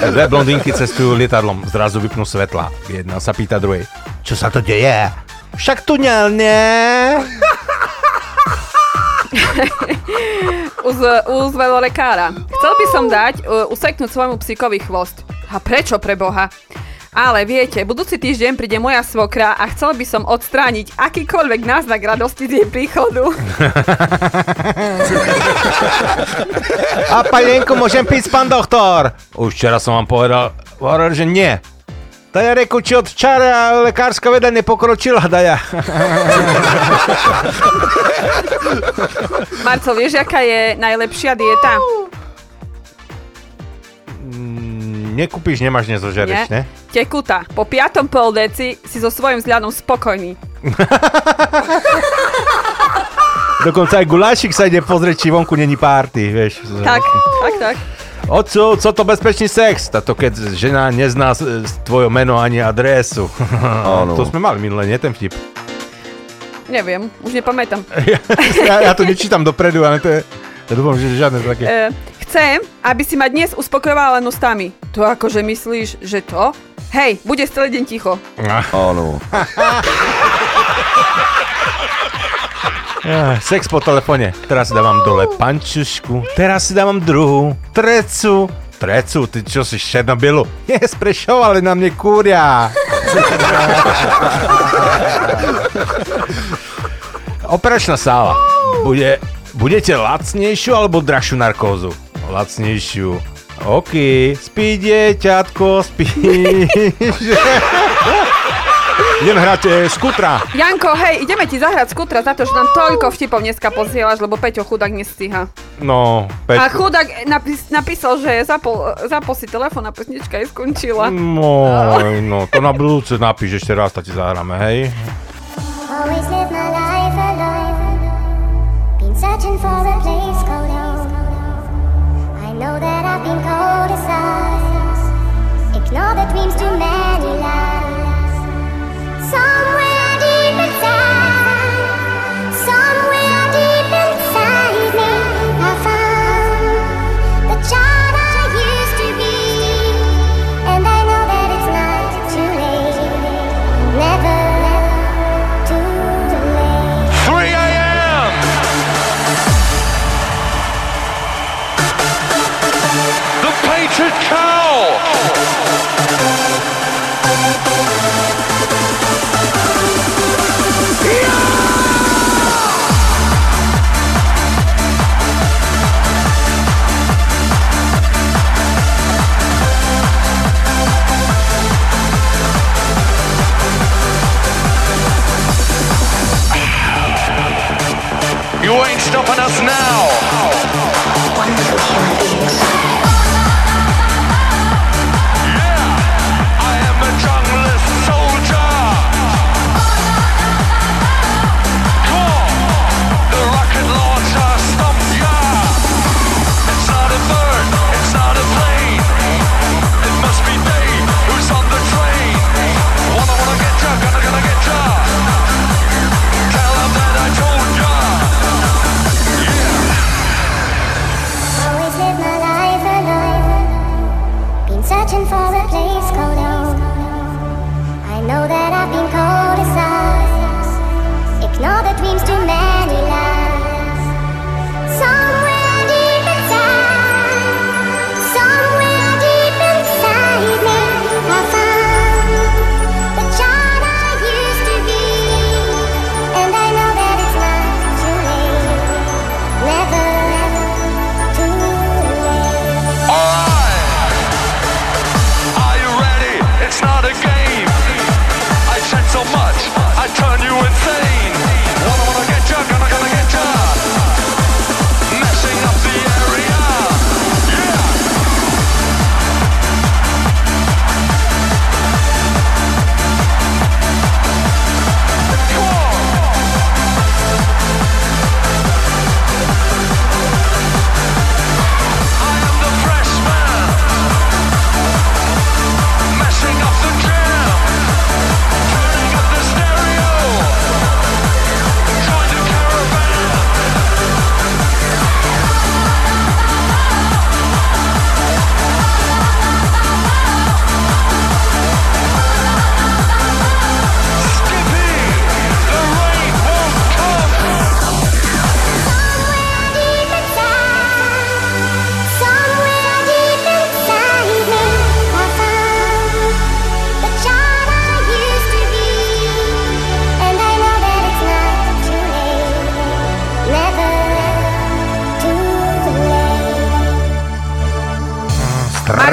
Dve blondínky cestujú lietadlom, zrazu vypnú svetla. Jedna sa pýta druhej, čo sa to deje? Však tunel, nie? Uz, uzvelo lekára. Chcel by som dať uh, useknúť svojmu psíkovi chvost. A prečo pre Boha? Ale viete, budúci týždeň príde moja svokra a chcel by som odstrániť akýkoľvek náznak radosti z jej príchodu. A panienko, môžem piť, pán doktor? Už včera som vám povedal, hovoril, že nie. To ja reku, či od včera lekárska veda nepokročila, daja. Marco, vieš, aká je najlepšia dieta? Nekúpiš, nemáš, nezožereš, ne? Tekutá. Po piatom pol deci si so svojím vzhľadom spokojný. Dokonca aj gulášik sa ide pozrieť, či vonku není párty, vieš. Tak, tak, tak. Otcu, co to bezpečný sex? Tato keď žena nezná tvoje meno ani adresu. Áno. To sme mali minule, nie ten vtip. Neviem, už nepamätám. Ja, ja to nečítam dopredu, ale to je... Ja dúfam, že žiadne také... E, chcem, aby si ma dnes uspokojovala len ústami. To akože myslíš, že to? Hej, bude celý deň ticho. Áno. Ja, sex po telefóne. Teraz si dávam dole pančušku, teraz si dávam druhú, trecu. Trecu, ty čo si černobielu? Nesprešovali na mne kúria. Operačná sála. Bude, budete lacnejšiu alebo drahšiu narkózu? Lacnejšiu. OK, spí dieťatko, spí. Idem hrať e, skutra. Janko, hej, ideme ti zahrať skutra za to, že nám toľko vtipov dneska posielaš, lebo Peťo chudák nestíha. No, A Peťko. chudák napis, napísal, že zapol, zapol si telefón a pesnička je skončila. No, no, to na budúce napíš ešte raz, tak ti zahráme, hej? Always live my life alone. Been searching for a place Ignore the dreams too many lies. Some You ain't stopping us now.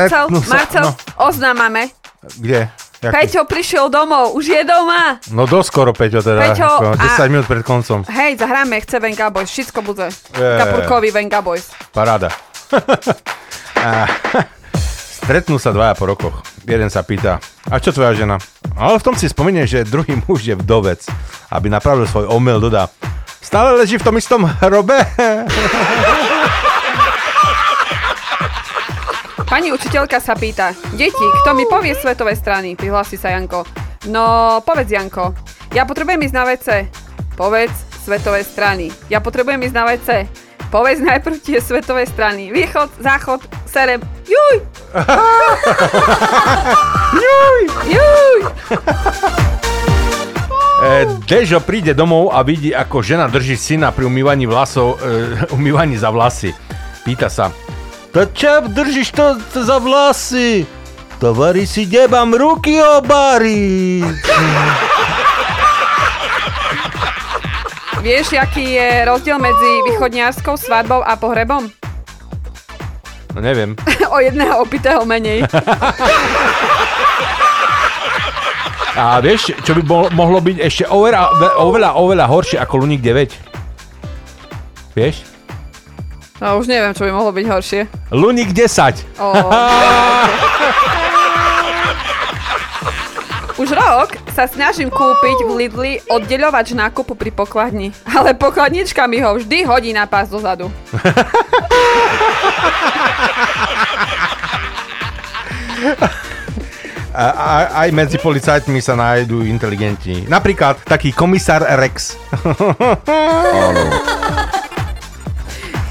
Marcel, Stretnú sa- Marcel, No, oznám máme. kde? Jak- Peťo prišiel domov, už je doma. No doskoro, Peťo, teda. Peťo, ako 10 a- minút pred koncom. Hej, zahráme, chce Venga Boys, všetko bude. Je. Kapurkový Venga Boys. Paráda. A, Stretnú sa dvaja po rokoch. Jeden sa pýta, a čo tvoja žena? Ale v tom si spomíne, že druhý muž je vdovec. Aby napravil svoj omyl, dodá, stále leží v tom istom hrobe? Pani učiteľka sa pýta, deti, kto mi povie svetové strany? Prihlási sa Janko. No, povedz Janko. Ja potrebujem ísť na WC. Povedz svetové strany. Ja potrebujem ísť na WC. Povedz najprv tie svetové strany. Východ, záchod, serem. Juj! Juj! Juj! E, Dežo príde domov a vidí, ako žena drží syna pri umývaní vlasov, e, umývaní za vlasy. Pýta sa, to čo držíš to, za vlasy? To varí si debam ruky obari. Vieš, aký je rozdiel medzi východniarskou svadbou a pohrebom? No neviem. o jedného opitého menej. A vieš, čo by bol, mohlo byť ešte oveľa, oveľa, oveľa horšie ako Luník 9? Vieš? No už neviem, čo by mohlo byť horšie. Luník 10. O, Už rok sa snažím kúpiť v Lidli oddeľovač nákupu pri pokladni, ale pokladnička mi ho vždy hodí na pás dozadu. A, a, aj medzi policajtmi sa nájdú inteligentní. Napríklad taký komisár Rex.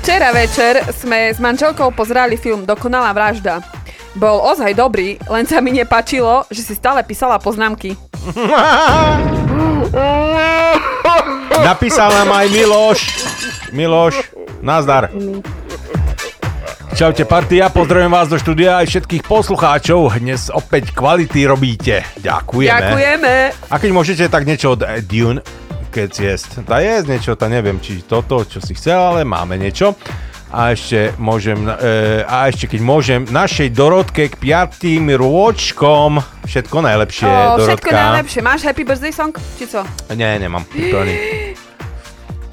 Včera večer sme s manželkou pozerali film Dokonalá vražda. Bol ozaj dobrý, len sa mi nepačilo, že si stále písala poznámky. Napísal nám aj Miloš. Miloš, nazdar. Čaute partia, pozdravujem vás do štúdia aj všetkých poslucháčov. Dnes opäť kvality robíte. Ďakujeme. Ďakujeme. A keď môžete, tak niečo od Dune, keď jesť. Tá jesť niečo, tá neviem, či toto, čo si chcel, ale máme niečo. A ešte môžem, e, a ešte keď môžem, našej Dorotke k piatým rôčkom. Všetko najlepšie, O, Dorotka. všetko najlepšie. Máš happy birthday song? Či co? Nie, nemám. To ani.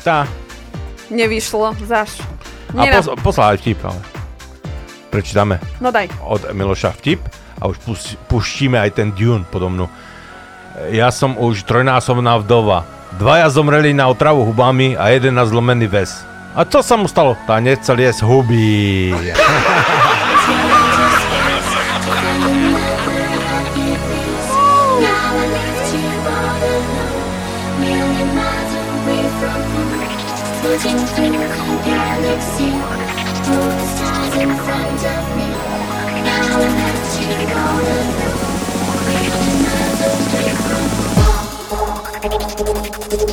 Tá. Nevyšlo, zaš. A pos, poslal aj vtip, ale prečítame No daj. od Miloša vtip a už pus, puštíme aj ten Dune podobnú. Ja som už trojnásobná vdova. Dvaja zomreli na otravu hubami a jeden na zlomený väz. A čo sa mu stalo? Tá nechcel jesť huby. Galaxy, stars in front of me. Now I'm left here all Thank you.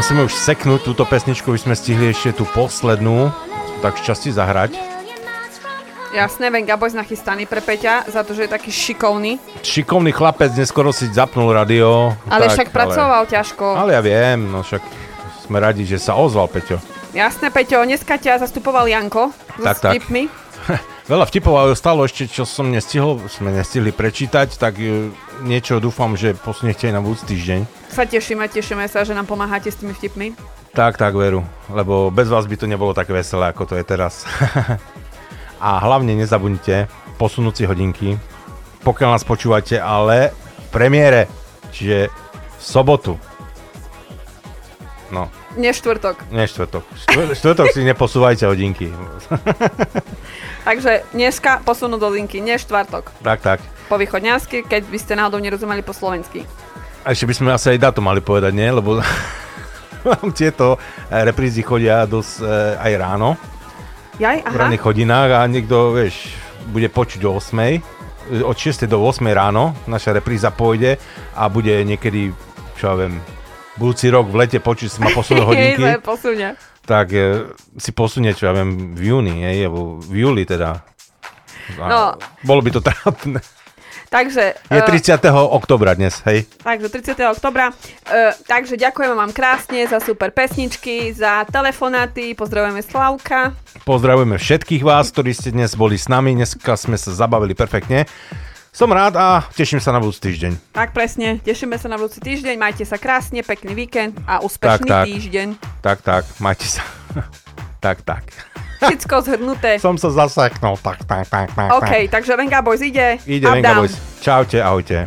Musíme už seknúť túto pesničku, aby sme stihli ešte tú poslednú, tak šťastí zahrať. Jasné, Venga Boys nachystaný pre Peťa za to, že je taký šikovný. Šikovný chlapec, neskoro si zapnul radio. Ale tak, však pracoval ťažko. Ale ja viem, no však sme radi, že sa ozval Peťo. Jasné, Peťo, dneska ťa zastupoval Janko Tak, tak. vtipmi. Veľa vtipov ale ostalo ešte, čo som nestihol, sme nestihli prečítať, tak e, niečo dúfam, že posuniete aj na budúci týždeň. Sa tešíme, tešíme sa, že nám pomáhate s tými vtipmi. Tak, tak, veru, lebo bez vás by to nebolo tak veselé, ako to je teraz. A hlavne nezabudnite posunúť si hodinky, pokiaľ nás počúvate, ale v premiére, čiže v sobotu. No, Nie štvrtok. nie štvrtok. Štvr- štvrtok si neposúvajte hodinky. Takže dneska posunú do linky, nie štvrtok. tak, tak. Po východňansky, keď by ste náhodou nerozumeli po slovensky. A ešte by sme asi aj datum mali povedať, nie? Lebo tieto eh, reprízy chodia dosť eh, aj ráno, Jaj, v aha. ranných hodinách a niekto, vieš, bude počuť o 8. eh, Od 6. do 8. ráno naša repríza pôjde a bude niekedy, čo ja viem, budúci rok v lete počuť, ma posunúť hodinky. Posunie. tak e, si posunie, čo ja viem, v júni, alebo v júli teda. A No. Bolo by to trápne. Takže... Je eh, 30. oktobra dnes, hej. Takže 30. oktobra. Uh, takže ďakujeme vám krásne za super pesničky, za telefonáty, pozdravujeme Slavka. Pozdravujeme všetkých vás, ktorí ste dnes boli s nami. Dneska sme sa zabavili perfektne. Som rád a teším sa na budúci týždeň. Tak presne, tešíme sa na budúci týždeň, majte sa krásne, pekný víkend a úspešný tak. týždeň. Tak, tak, majte sa. tak, tak. Všetko zhrnuté. Som sa zaseknul. Tak, tak, tak, tak. OK, takže Venga Boys ide. Ide Venga down. Boys. Čaute, ahojte.